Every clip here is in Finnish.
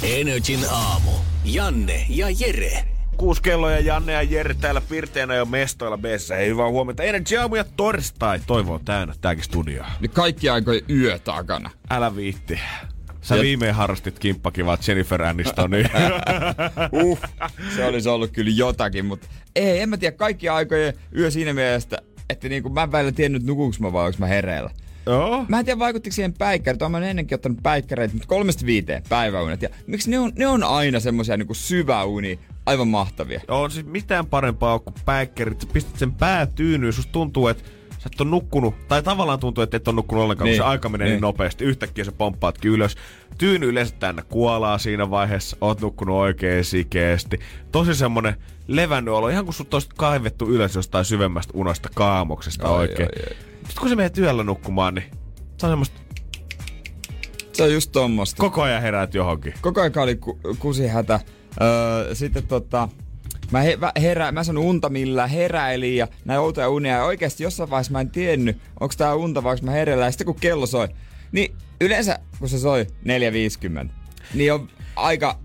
Energin aamu. Janne ja Jere. Kuusi kello ja Janne ja Jere täällä pirteänä jo mestoilla bessä. Hei, hyvää huomenta. Energy aamu ja torstai. Toivo on täynnä tääkin studio. Niin kaikki aikojen yö takana. Älä viitti. Sä Ja- viimein harrastit kimppakivaa Jennifer Aniston. Uh, se olisi ollut kyllä jotakin, mutta ei, en mä tiedä kaikki aikojen yö siinä mielessä, että niinku mä en välillä tiennyt nukuuks mä vai onks mä hereillä. Joo. Mä en tiedä vaikuttiko siihen päikkärit, mä oon ennenkin ottanut päikkäreitä, mutta kolmesta viiteen päiväunet. Ja miksi ne on, ne on aina semmosia niinku syväuni, aivan mahtavia. On siis mitään parempaa kuin päikkerit. Sä pistät sen pää tyynyyn, susta tuntuu, että sä et ole nukkunut, tai tavallaan tuntuu, että et ole nukkunut ollenkaan, niin. Niin, kun se aika menee niin. niin. nopeasti. Yhtäkkiä sä pomppaatkin ylös. Tyyny yleensä täynnä kuolaa siinä vaiheessa, oot nukkunut oikein sikeesti. Tosi semmonen levännyt olo, ihan kun sut olisi kaivettu ylös jostain syvemmästä unasta kaamoksesta Ai, oikein. ai, ai. Sitten kun sä menet yöllä nukkumaan, niin se on semmoista, Se on just tommosta. koko ajan heräät johonkin. koko ajan oli ku, kusihätä. Öö, sitten tota, mä, he, mä, herä, mä sanon unta millä heräilin ja näin outoja unia. Ja oikeasti jossain vaiheessa mä en tiennyt, onko tää unta vai mä hereillä. Ja sitten kun kello soi, niin yleensä kun se soi 4.50, niin on aika,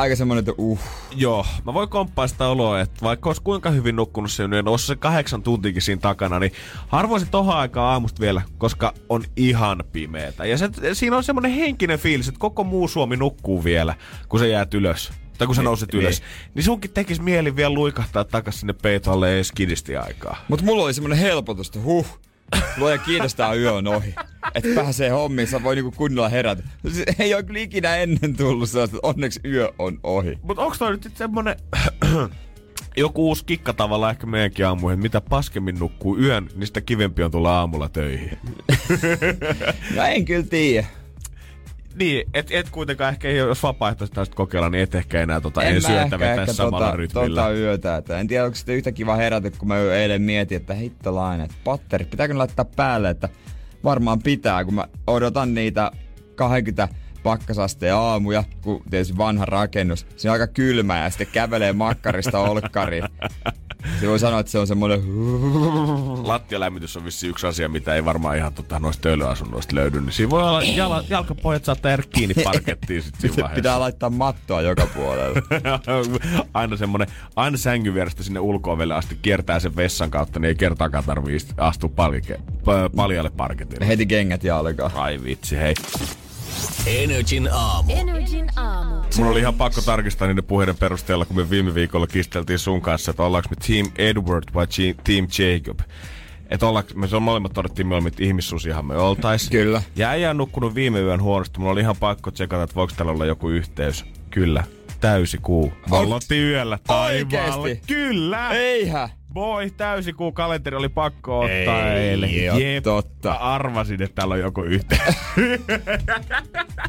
aika semmonen, että uh. Joo, mä voin komppaa sitä oloa, että vaikka olisi kuinka hyvin nukkunut sen yön, olisi se kahdeksan tuntikin siinä takana, niin harvoin se tohon aikaa aamusta vielä, koska on ihan pimeetä. Ja se, siinä on semmoinen henkinen fiilis, että koko muu Suomi nukkuu vielä, kun se jäät ylös. Tai kun sä nouset ylös. Niin sunkin tekisi mieli vielä luikahtaa takas sinne peitolle edes kidisti aikaa. Mutta mulla oli semmonen helpotus, että huh. Luoja kiitos, tää yö on ohi. Että pääsee hommiin, sä voi niinku kunnolla herätä. Se ei ole kyllä ikinä ennen tullut sellaista, että onneksi yö on ohi. Mutta onko toi nyt semmonen joku uusi kikka tavalla ehkä meidänkin aamuihin, mitä paskemmin nukkuu yön, niin sitä kivempi on tulla aamulla töihin. No en kyllä tiedä. Niin, et, et kuitenkaan ehkä, jos vapaaehtoisesti taisit kokeilla, niin et ehkä enää tota, en, mä syötä vetää samalla tota, rytmillä. Tota yötä, että en tiedä, onko sitten yhtä kiva herätä, kun mä eilen mietin, että hittolainen, että patterit, pitääkö laittaa päälle, että varmaan pitää, kun mä odotan niitä 20 pakkasasteen aamuja, kun tietysti vanha rakennus, se on aika kylmä ja sitten kävelee makkarista olkkariin. Se voi sanoa, että se on semmoinen... Lattialämmitys on vissi yksi asia, mitä ei varmaan ihan tota, noista töölyasunnoista löydy. Niin siinä voi olla jala, jalkapojat saattaa jäädä kiinni parkettiin sit siinä vaiheessa. pitää laittaa mattoa joka puolelle. aina semmonen, aina sängyn vierestä sinne ulkoovelle asti kiertää sen vessan kautta, niin ei kertaakaan tarvii astua palke, p- paljalle parketille. Heti kengät jalkaa. Ai vitsi, hei. Energin aamu. Energin aamu. Mun oli ihan pakko tarkistaa niiden puheiden perusteella, kun me viime viikolla kisteltiin sun kanssa, että ollaanko me Team Edward vai G- Team Jacob. Että ollaanko, me se on molemmat todettiin molemmat ihmissusiahan me oltais. Kyllä. Ja on nukkunut viime yön huonosti. Mulla oli ihan pakko tsekata, että voiko täällä olla joku yhteys. Kyllä. Täysi kuu. Vallotti yöllä taivaalle. Oikeesti? Kyllä. Eihän! Voi, täysikuu kalenteri oli pakko ottaa eilen. Ei oo Jep, totta. Arvasin, että täällä on joku yhteys.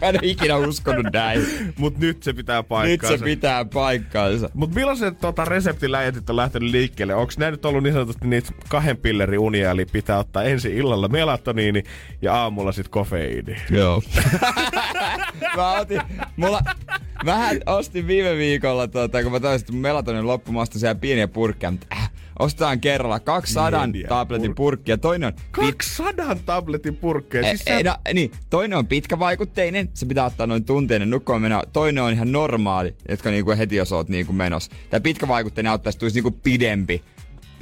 Mä en ikinä uskonut näin. Mut nyt se pitää Nyt paikkaansa. se pitää paikkaansa. Mut millaiset tota, reseptiläjätit on lähtenyt liikkeelle? Onko nämä nyt ollut niin sanotusti niitä kahden pillerin unia, eli pitää ottaa ensin illalla melatoniini ja aamulla sit kofeiini? Joo. mä otin, mulla, vähän ostin viime viikolla, tota, kun mä taisin, että melatonin loppu, mä ostin siellä pieniä purkkeja, mutta ostetaan kerralla 200 Pieniä tabletin purk- purkkia. Toinen on, pit, 200 tabletin purkkeja. Siis e, sä- e, no, niin, toinen on pitkävaikutteinen, se pitää ottaa noin tunteinen meno. Toinen on ihan normaali, jotka niinku heti jos oot niinku menossa. Tämä pitkävaikutteinen auttaisi tulisi niinku pidempi,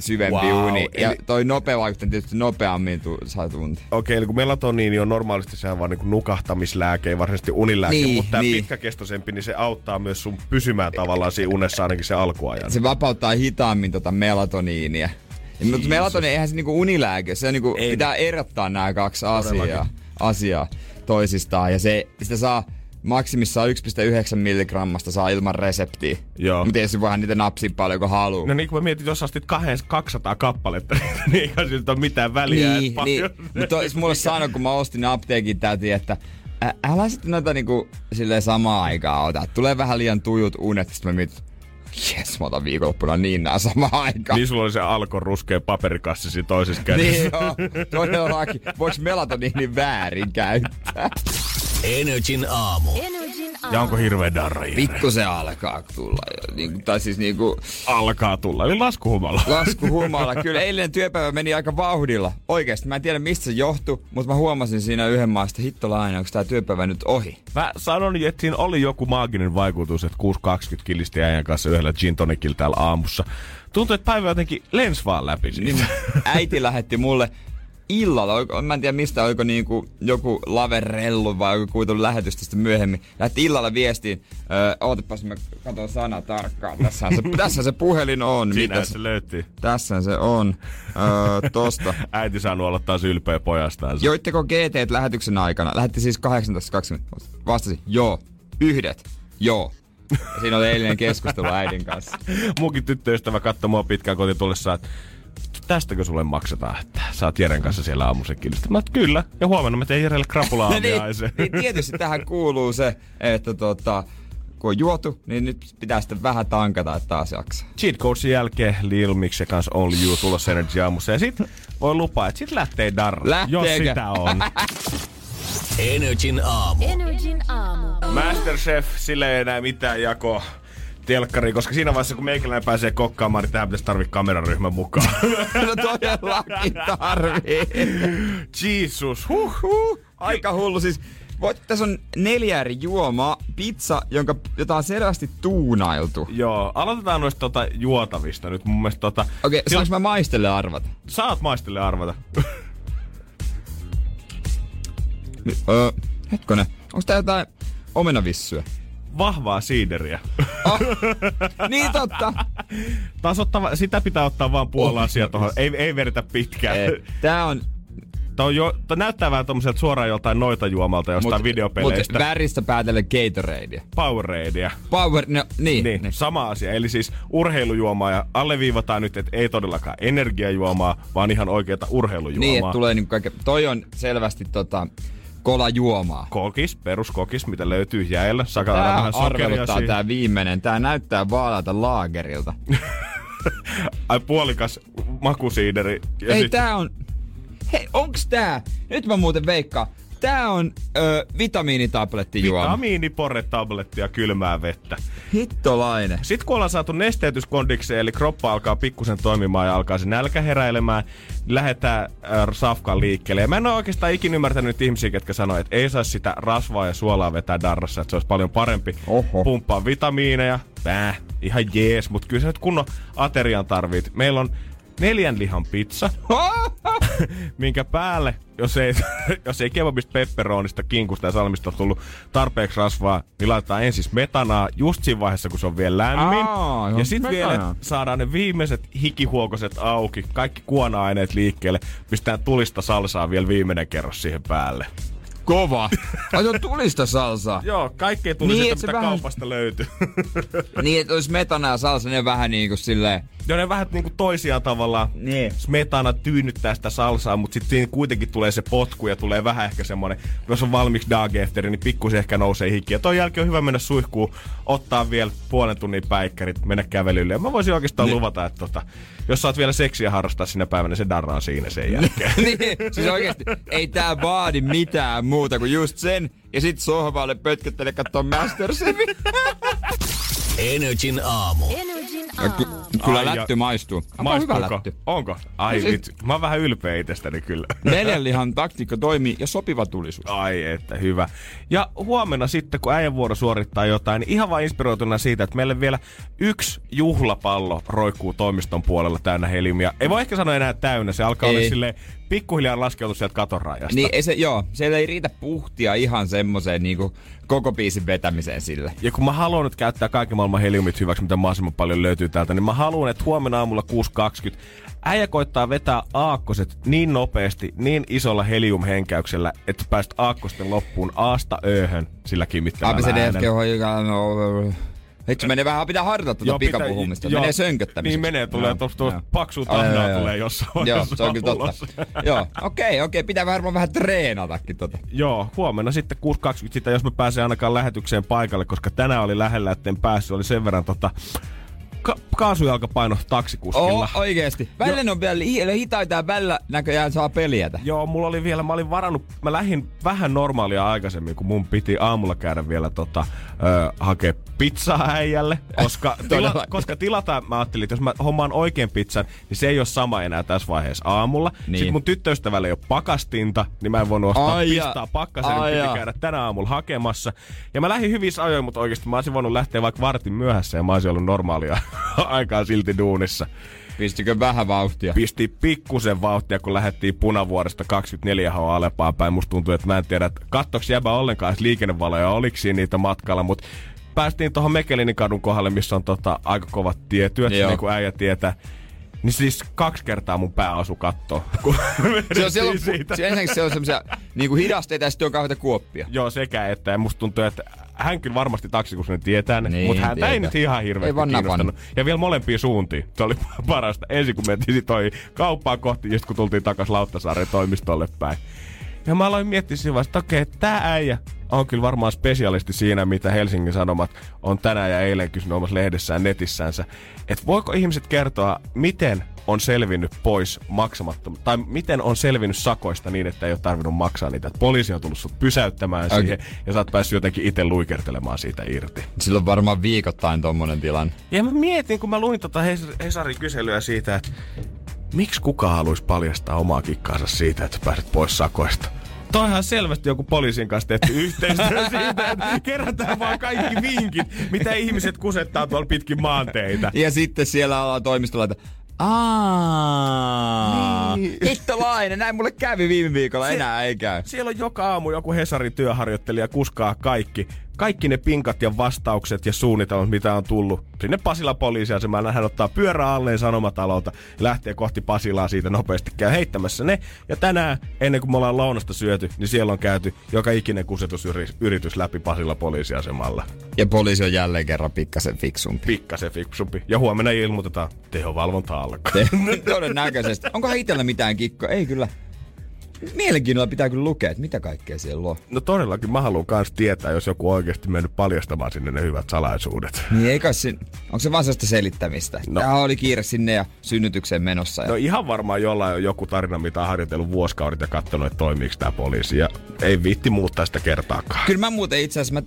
syvempi Wow, uni. Ja eli- toi nopea vaikutteinen tietysti nopeammin tu- saa tunti. Okei, eli kun melatoniini on normaalisti sehän vaan niinku nukahtamislääke, ei varsinaisesti unilääke, Niin, mutta tämä niin. pitkäkestoisempi, niin se auttaa myös sun pysymään tavallaan siinä unessa ainakin se alkuajan. se vapauttaa hitaammin tota melatoniinia. Mutta melatoniini eihän se niinku unilääke, se niinku Ei. pitää erottaa nämä kaksi asiaa, asiaa toisistaan. Ja se, sitä saa maksimissaan 1,9 milligrammasta saa ilman reseptiä. Joo. Mutta tietysti voihan niitä napsia paljon kun haluaa. No niin, kun mä mietin, jos kahden, 200 kappaletta, niin eikä siltä ole mitään väliä. niin, niin. Mutta olisi mulle sanonut, kun mä ostin apteekin täti, että ä, älä sitten noita niinku silleen samaan aikaan ota. Tulee vähän liian tujut unet, sitten mä mietin, jes, mä otan viikonloppuna niin nää samaan aikaan. Niin sulla oli se alkon ruskea paperikassisi toisessa kädessä. Niin joo, todellakin. Voiko melatoniinin väärin käyttää? Energin aamu. Ja onko hirveä darra? Jere? Pikku se alkaa tulla jo. Niin, tai siis niinku Alkaa tulla. Eli laskuhumalla. laskuhumala. Kyllä eilinen työpäivä meni aika vauhdilla. Oikeesti mä en tiedä mistä se johtui, mutta mä huomasin siinä yhden maasta hittolainen, onko tää työpäivä nyt ohi. Mä sanon, että siinä oli joku maaginen vaikutus, että 6.20 kilisti äijän kanssa yhdellä gin tonicilla täällä aamussa. Tuntuu, että päivä jotenkin lens vaan läpi siitä. Niin äiti lähetti mulle illalla, oiko, mä en tiedä mistä, oliko niinku joku laverellu vai joku kuitenkin lähetys tästä myöhemmin. Lähetti illalla viestiin, öö, ootapas mä katson sana tarkkaan, tässä se, tässä se puhelin on. Siinä se löytyy. Tässä se on, öö, tosta. Äiti saanut olla taas ylpeä pojastaan. Joitteko GT lähetyksen aikana? Lähetti siis 18.20. Vastasi, joo. Yhdet, joo. Ja siinä oli eilinen keskustelu äidin kanssa. Munkin tyttöystävä katsoi mua pitkään kotiin tullessaan, että tästäkö sulle maksetaan, että sä oot Jeren kanssa siellä aamusekilistä. Mä oot, kyllä. Ja huomenna mä teen Jerelle krapulaa niin, niin, niin tietysti tähän kuuluu se, että tota, kun on juotu, niin nyt pitää sitten vähän tankata, että taas jaksaa. Cheat Codesin jälkeen Lil Mix ja kans Only You tulossa Energy aamussa. Ja sit voi lupaa, että sit lähtee darra, jos Lähteekö? sitä on. Energin aamu. Energin aamu. Masterchef, sille ei enää mitään jakoa telkkariin, koska siinä vaiheessa kun meikäläinen pääsee kokkaamaan, niin tähän pitäisi tarvii kameraryhmän mukaan. no todellakin tarvii. Jesus, huh, huh. Aika hullu siis. Voit, tässä on neljä eri juomaa. Pizza, jonka, jota on selvästi tuunailtu. Joo, aloitetaan noista tota juotavista nyt. Mun mielestä tota... Okei, okay, saanko mä maistelle arvata? Saat maistelle arvata. Öö, hetkonen, onko tää jotain omenavissyä? Vahvaa siideriä. niin totta. Tasottava, sitä pitää ottaa vaan puoli Oh, no, tuohon. Ei, ei vedetä pitkään. Ei, Tää on Tää, on jo, tää näyttää vähän tommoselta suoraan joltain noita juomalta jostain videopeleistä. Mut väristä päätellen Gatoradea. Poweradea. Power, no niin. Niin, niin. sama asia. Eli siis urheilujuomaa ja alleviivataan nyt, että ei todellakaan energiajuomaa, vaan ihan oikeata urheilujuomaa. Niin, että tulee niinku kaikke... Toi on selvästi tota, kolajuomaa. Kokis, peruskokis, mitä löytyy jäillä. Saka Tää vähän sokeria arveluttaa tää viimeinen. Tää näyttää vaalalta laagerilta. Ai puolikas makusiideri. Ja Ei sit- tää on... Hei, onks tää? Nyt mä muuten veikkaan. Tää on ö, vitamiinitablettijuoma. Vitamiiniporretablettia kylmää vettä. Hittolainen. Sitten kun ollaan saatu nesteytyskondikseen, eli kroppa alkaa pikkusen toimimaan ja alkaa se nälkä heräilemään, niin lähdetään äh, safkaan liikkeelle. Ja mä en ole oikeastaan ikinä ymmärtänyt nyt ihmisiä, ketkä sanoo, että ei saa sitä rasvaa ja suolaa vetää darrassa, että se olisi paljon parempi Oho. pumppaa vitamiineja. Pää, ihan jees, mutta kyllä sä nyt kunnon aterian tarvit. Meillä on neljän lihan pizza, minkä päälle, jos ei, jos ei kebabista, pepperonista, kinkusta ja salmista tullut tarpeeksi rasvaa, niin laitetaan ensin metanaa just siinä vaiheessa, kun se on vielä lämmin. Aa, ja sitten vielä metanaa. saadaan ne viimeiset hikihuokoset auki, kaikki kuona-aineet liikkeelle, pistetään tulista salsaa vielä viimeinen kerros siihen päälle. Kova. On tulista salsaa. Joo, kaikkea tuli Niin, niin, mitä vähän- kaupasta löytyy. niin, että olisi metana ja salsa, ne vähän niinku silleen... ja ne vähän niinku toisiaan tavallaan Niin. smetana tyynnyttää sitä salsaa, mutta sitten siinä kuitenkin tulee se potku ja tulee vähän ehkä semmonen, jos on valmiiksi dageefteri, niin pikkusen ehkä nousee hiki. Ja ton jälkeen on hyvä mennä suihkuun, ottaa vielä puolen tunnin päikkärit, mennä kävelylle. Ja mä voisin oikeastaan Niin. luvata, että tota, jos saat vielä seksiä harrastaa sinä päivänä, se darraa siinä sen jälkeen. niin, siis oikeesti ei tää vaadi mitään muuta kuin just sen. Ja sit sohvalle pötköttele kattoo Masterchefin. Energin aamu. Energin ky- aamu. kyllä Ai, ja- lätty maistuu. Onko hyvä lätty? Onko? Ai No siis- vitsi. Mä oon vähän ylpeä itsestäni kyllä. Neljän lihan taktiikka toimii ja sopiva tulisuus. Ai että hyvä. Ja huomenna sitten, kun äijän vuoro suorittaa jotain, niin ihan vain inspiroituna siitä, että meille vielä yksi juhlapallo roikkuu toimiston puolella täynnä heliumia. Ei voi ehkä sanoa enää täynnä, se alkaa Ei. olla silleen pikkuhiljaa laskeutua sieltä katon rajasta. Niin ei se, joo, siellä ei riitä puhtia ihan semmoseen niinku koko biisin vetämiseen sille. Ja kun mä haluan nyt käyttää kaiken maailman heliumit hyväksi, mitä mahdollisimman paljon löytyy täältä, niin mä haluan, että huomenna aamulla 6.20 äijä koittaa vetää aakkoset niin nopeasti, niin isolla heliumhenkäyksellä, että pääst aakkosten loppuun aasta ööhön sillä kimittämällä äänellä. ABCDFG on Hitsi menee vähän, pitää harjoitella tuota Joo, pitää- pikapuhumista. joo. menee sönköttämiseksi. Niin menee, tulee tuosta tuosta Ai, tahnaa joo, tulee jossain Joo, se on kyllä totta. Joo, okei, okei. Pitää varmaan vähän treenatakin tota. Joo, huomenna sitten 6.20 sitä, jos mä pääsen ainakaan lähetykseen paikalle, koska tänään oli lähellä, etten päässyt. Oli sen verran tota, ka- kaasujalkapaino taksikuskilla. Oh, oikeesti. Välillä ne on vielä hi- hitaita ja välillä näköjään saa peliätä. Joo, mulla oli vielä, mä olin varannut, mä lähdin vähän normaalia aikaisemmin, kun mun piti aamulla käydä vielä tota, ö, hakea pizzaa äijälle, koska, tila, koska tilataan, mä ajattelin, että jos mä hommaan oikein pizzan, niin se ei ole sama enää tässä vaiheessa aamulla. Niin. Sitten mun tyttöystävällä ei ole pakastinta, niin mä en voinut ostaa Ai ja- pistää pakkaseen, niin piti käydä tänä aamulla hakemassa. Ja mä lähdin hyvissä ajoin, mutta oikeasti mä olisin voinut lähteä vaikka vartin myöhässä ja mä olisin ollut normaalia aikaa silti duunissa. Pistikö vähän vauhtia? Pisti pikkusen vauhtia, kun lähdettiin punavuoresta 24 h alepaan päin. Musta tuntuu, että mä en tiedä, kattoks jäbä ollenkaan liikennevaloja, oliko siinä niitä matkalla, mutta päästiin tuohon Mekelinin kadun kohdalle, missä on tota, aika kovat tietyöt, niin kuin äijä tietää. Niin siis kaksi kertaa mun pää asu kattoon. kun Se on, siellä on, siitä. se, ensinnäkin se on semmosia niinku hidasteita ja sitten on kauheita kuoppia. Joo, sekä että. Ja musta tuntuu, että hän kyllä varmasti taksikuskina tietää ne, Niin, mutta häntä ei nyt ihan Ei hirveästi vaan kiinnostanut. Ja vielä molempiin suuntiin. Se oli parasta. Ensin kun mentiin sit toi kauppaa kohti, just kun tultiin takas Lauttasaaren toimistolle päin. Ja mä aloin miettiä siinä vaiheessa, että okei, tää äijä on kyllä varmaan spesialisti siinä, mitä Helsingin Sanomat on tänään ja eilen kysynyt omassa lehdessään netissänsä. Että voiko ihmiset kertoa, miten on selvinnyt pois maksamatta, tai miten on selvinnyt sakoista niin, että ei ole tarvinnut maksaa niitä. Että poliisi on tullut sut pysäyttämään Okei. siihen, ja sä oot päässyt jotenkin itse luikertelemaan siitä irti. Silloin varmaan viikoittain tommonen tilanne. Ja mä mietin, kun mä luin tota Hes- Hesarin kyselyä siitä, että miksi kukaan haluaisi paljastaa omaa kikkaansa siitä, että pääset pois sakoista. Toihan selvästi joku poliisin kanssa tehty yhteistyö siitä, että kerätään vaan kaikki vinkit, mitä ihmiset kusettaa tuolla pitkin maanteitä. Ja sitten siellä ollaan toimistolla, että Aa, Niin. hittolainen, näin mulle kävi viime viikolla, enää ei käy. Siellä on joka aamu joku Hesarin työharjoittelija kuskaa kaikki. Kaikki ne pinkat ja vastaukset ja suunnitelmat, mitä on tullut sinne Pasila poliisiasemaan. Hän ottaa pyörä alleen Sanomatalolta ja lähtee kohti Pasilaa siitä nopeasti. Käy heittämässä ne. Ja tänään, ennen kuin me ollaan lounasta syöty, niin siellä on käyty joka ikinen kusetusyritys läpi Pasila poliisiasemalla. Ja poliisi on jälleen kerran pikkasen fiksumpi. Pikkasen fiksumpi. Ja huomenna ilmoitetaan, tehovalvonta alkaa. Todennäköisesti. Onkohan itsellä mitään kikkoa? Ei kyllä. Mielenkiinnolla pitää kyllä lukea, että mitä kaikkea siellä on. No todellakin mä haluan kans tietää, jos joku oikeasti mennyt paljastamaan sinne ne hyvät salaisuudet. Niin ei kai sin... Onko se vaan sellaista selittämistä? No. No. Tämä oli kiire sinne ja synnytykseen menossa. Ja... No ihan varmaan jollain on joku tarina, mitä on harjoitellut vuosikaudet ja katsonut, että toimiiko tämä poliisi. Ja ei viitti muuttaa sitä kertaakaan. Kyllä mä muuten itse asiassa mä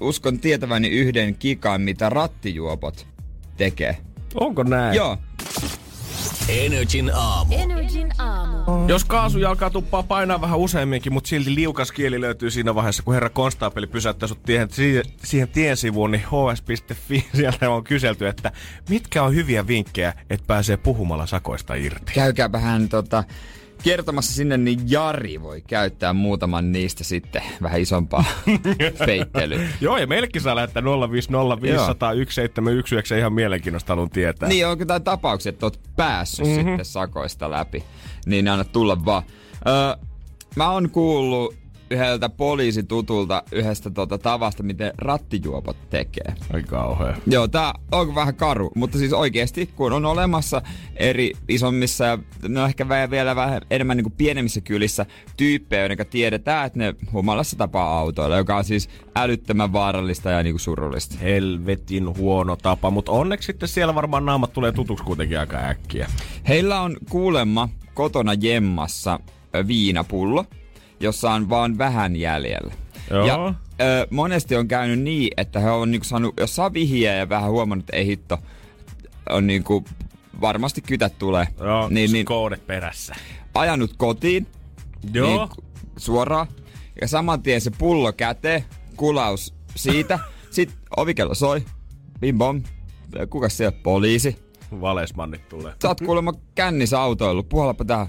uskon tietäväni yhden kikan, mitä rattijuopot tekee. Onko näin? Joo. Energin aamu. Energin aamu. Jos kaasujalkaa tuppaa painaa vähän useamminkin, mutta silti liukas kieli löytyy siinä vaiheessa, kun herra konstaapeli pysäyttää sut tien, siihen, siihen tiensivuun, niin hs.fi, sieltä on kyselty, että mitkä on hyviä vinkkejä, että pääsee puhumalla sakoista irti. Käykääpä hän tota, kertomassa sinne, niin Jari voi käyttää muutaman niistä sitten vähän isompaa peittelyä. Joo, ja meillekin saa lähettää 050501719 ihan mielenkiinnosta haluan tietää. Niin, onko jotain tapauksia, että oot päässyt mm-hmm. sitten sakoista läpi? Niin anna tulla vaan. Öö, mä oon kuullut yhdeltä poliisitutulta yhdestä tota tavasta, miten rattijuopot tekee. Ai kauhea. Joo, tää on vähän karu, mutta siis oikeesti, kun on olemassa eri isommissa ja no ehkä vielä vähän enemmän niin kuin pienemmissä kylissä tyyppejä, joiden tiedetään, että ne humalassa tapaa autoilla, joka on siis älyttömän vaarallista ja niin kuin surullista. Helvetin huono tapa, mutta onneksi sitten siellä varmaan naamat tulee tutuksi kuitenkin aika äkkiä. Heillä on kuulemma kotona jemmassa viinapullo, jossa on vaan vähän jäljellä. Joo. Ja ö, monesti on käynyt niin, että he on niinku saanut, jos saa vihiä ja vähän huomannut, että ei hitto, on niinku, varmasti kytät tulee. Joo, niin, niin, koodet perässä. ajanut kotiin, Joo. niin, suoraan, ja saman tien se pullo käteen, kulaus siitä, sitten ovikello soi, bim bom, kukas siellä, poliisi, Valesmannit tulee. Sä oot kuulemma kännissä autoillut, puhalapa tähän.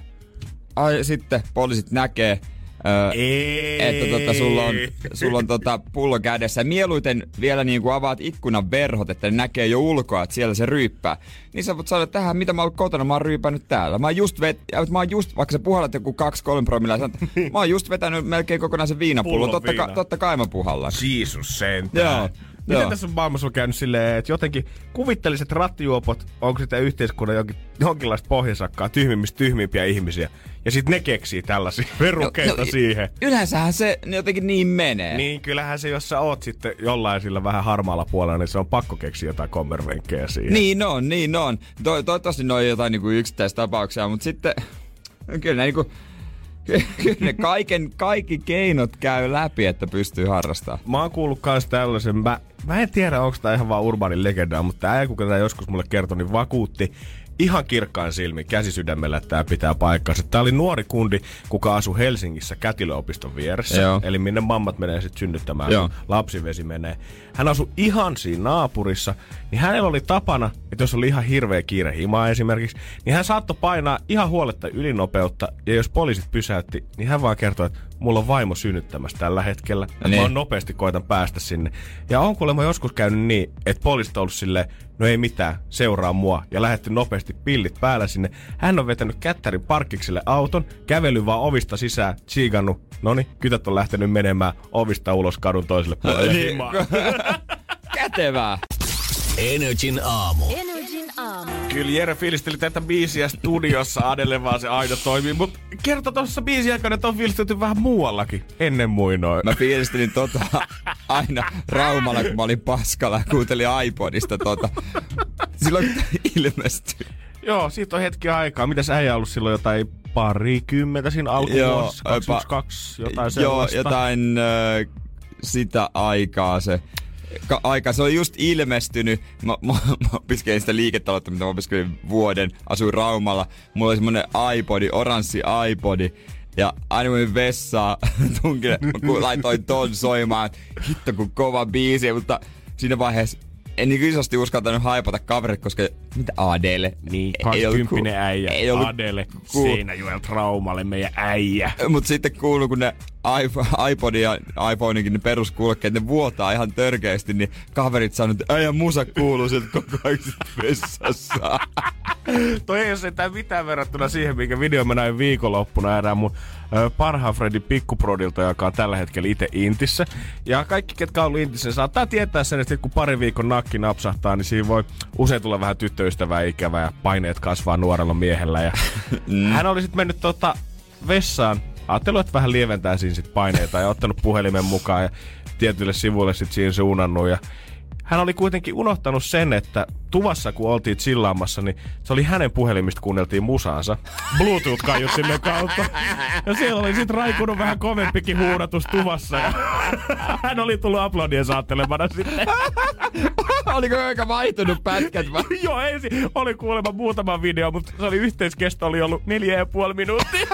Ai sitten poliisit näkee, öö, että tota, sulla on, sulla on tota pullo kädessä. Mieluiten vielä niin kuin avaat ikkunan verhot, että ne näkee jo ulkoa, että siellä se ryyppää. Niin sä voit sanoa tähän, mitä mä oon kotona, mä oon ryypännyt täällä. Mä oon just, vet, mä oon just vaikka sä puhallat joku 2-3 promilla, sanot, mä oon just vetänyt melkein kokonaisen viinapullon. Pullon Totta, ka, viinaa. totta kai mä puhallan. Jeesus sentään. Joo. Miten Joo. tässä maailmassa on käynyt silleen, että jotenkin kuvitteliset rattijuopot, onko sitten yhteiskunnan jonkin, jonkinlaista pohjasakkaa, tyhmimmistä tyhmimpiä ihmisiä. Ja sitten ne keksii tällaisia verukeita No, siihen. Yleensähän se jotenkin niin menee. Niin, kyllähän se, jos sä oot sitten jollain sillä vähän harmaalla puolella, niin se on pakko keksiä jotain kommervenkkejä siihen. Niin on, niin on. To, toivottavasti ne on jotain niinku yksittäistapauksia, mutta sitten kyllä ne, niinku, kyllä ne kaiken, kaikki keinot käy läpi, että pystyy harrastamaan. Mä oon kuullut kans tällaisen, mä, mä en tiedä onko tää ihan vaan urbaanin legendaa, mutta tää kuka tää joskus mulle kertoi, niin vakuutti ihan kirkkain silmin käsisydämellä, että tää pitää paikkansa. Tää oli nuori kundi, kuka asui Helsingissä Kätilöopiston vieressä, Joo. eli minne mammat menee sitten synnyttämään, Joo. kun lapsivesi menee. Hän asui ihan siinä naapurissa, niin hänellä oli tapana, että jos oli ihan hirveä kiire himaa esimerkiksi, niin hän saattoi painaa ihan huoletta ylinopeutta, ja jos poliisit pysäytti, niin hän vaan kertoi, että mulla on vaimo synnyttämässä tällä hetkellä, että Niin. mä oon nopeasti koitan päästä sinne. Ja on kuulemma joskus käynyt niin, että poliisit on ollut silleen, no ei mitään, seuraa mua. Ja lähetty nopeasti pillit päällä sinne. Hän on vetänyt kättärin parkkikselle auton, kävely vaan ovista sisään, tsiigannut. Noni, kytät on lähtenyt menemään ovista ulos kadun toiselle puolelle. Niin. Kätevää. Energin aamu. Energin aamu. Kyllä Jere fiilisteli tätä biisiä studiossa, Adele vaan se aina toimii, mutta kerta tuossa biisin aikana, että on fiilistelty vähän muuallakin, ennen muinoin. Mä fiilistelin tota aina Raumalla, kun mä olin paskalla ja kuuntelin iPodista tota. Silloin ilmestyi. Joo, siitä on hetki aikaa. Mitäs äijä ollut silloin jotain parikymmentä siinä alkuvuosissa? Joo, 22, jotain Joo, sellaista. jotain ö, sitä aikaa se. Ka- aika, se on just ilmestynyt. Mä, mä, mä opiskelin sitä liiketaloutta, mitä mä opiskelin vuoden. Asuin Raumalla. Mulla oli semmonen iPodi, oranssi iPodi. Ja aina kun menin vessaan, tunkin, mä ku- laitoin ton soimaan. Hitto kun kova biisi, mutta siinä vaiheessa en niin isosti uskaltanut haipata kaverit, koska mitä Adele? Niin, Ei ollut 20 ku- äijä. Ei ollut Adele, ku- Seinäjoelta Raumalle, meidän äijä. Mutta sitten kuuluu, kun ne iPod ja iPhoneinkin ne peruskulkeet, ne vuotaa ihan törkeästi, niin kaverit sanoo, että äijä musa kuuluu sieltä koko ajan vessassa. Toi ei ole sentään mitään verrattuna siihen, minkä video mä näin viikonloppuna erään mun parhaan Fredin pikkuprodilta, joka on tällä hetkellä itse Intissä. Ja kaikki, ketkä on ollut Intissä, ne saattaa tietää sen, että kun pari viikon nakki napsahtaa, niin siinä voi usein tulla vähän tyttöystävää ikävää ja paineet kasvaa nuorella miehellä. Ja hän oli sitten mennyt tota vessaan, ajattelin, että vähän lieventää siinä sit paineita ja ottanut puhelimen mukaan ja tietylle sivuille sitten siinä suunnannut ja hän oli kuitenkin unohtanut sen, että tuvassa kun oltiin chillaamassa, niin se oli hänen puhelimista kuunneltiin musaansa Bluetooth-kaiuttimen kautta. Ja siellä oli sitten raikunut vähän kovempikin huudatus tuvassa. Ja hän oli tullut aplodien saattelemana sitten. Oliko aika vaihtunut pätkät vai? Joo, ensin oli kuulemma muutama video, mutta se oli yhteiskesto oli ollut neljä ja puoli minuuttia.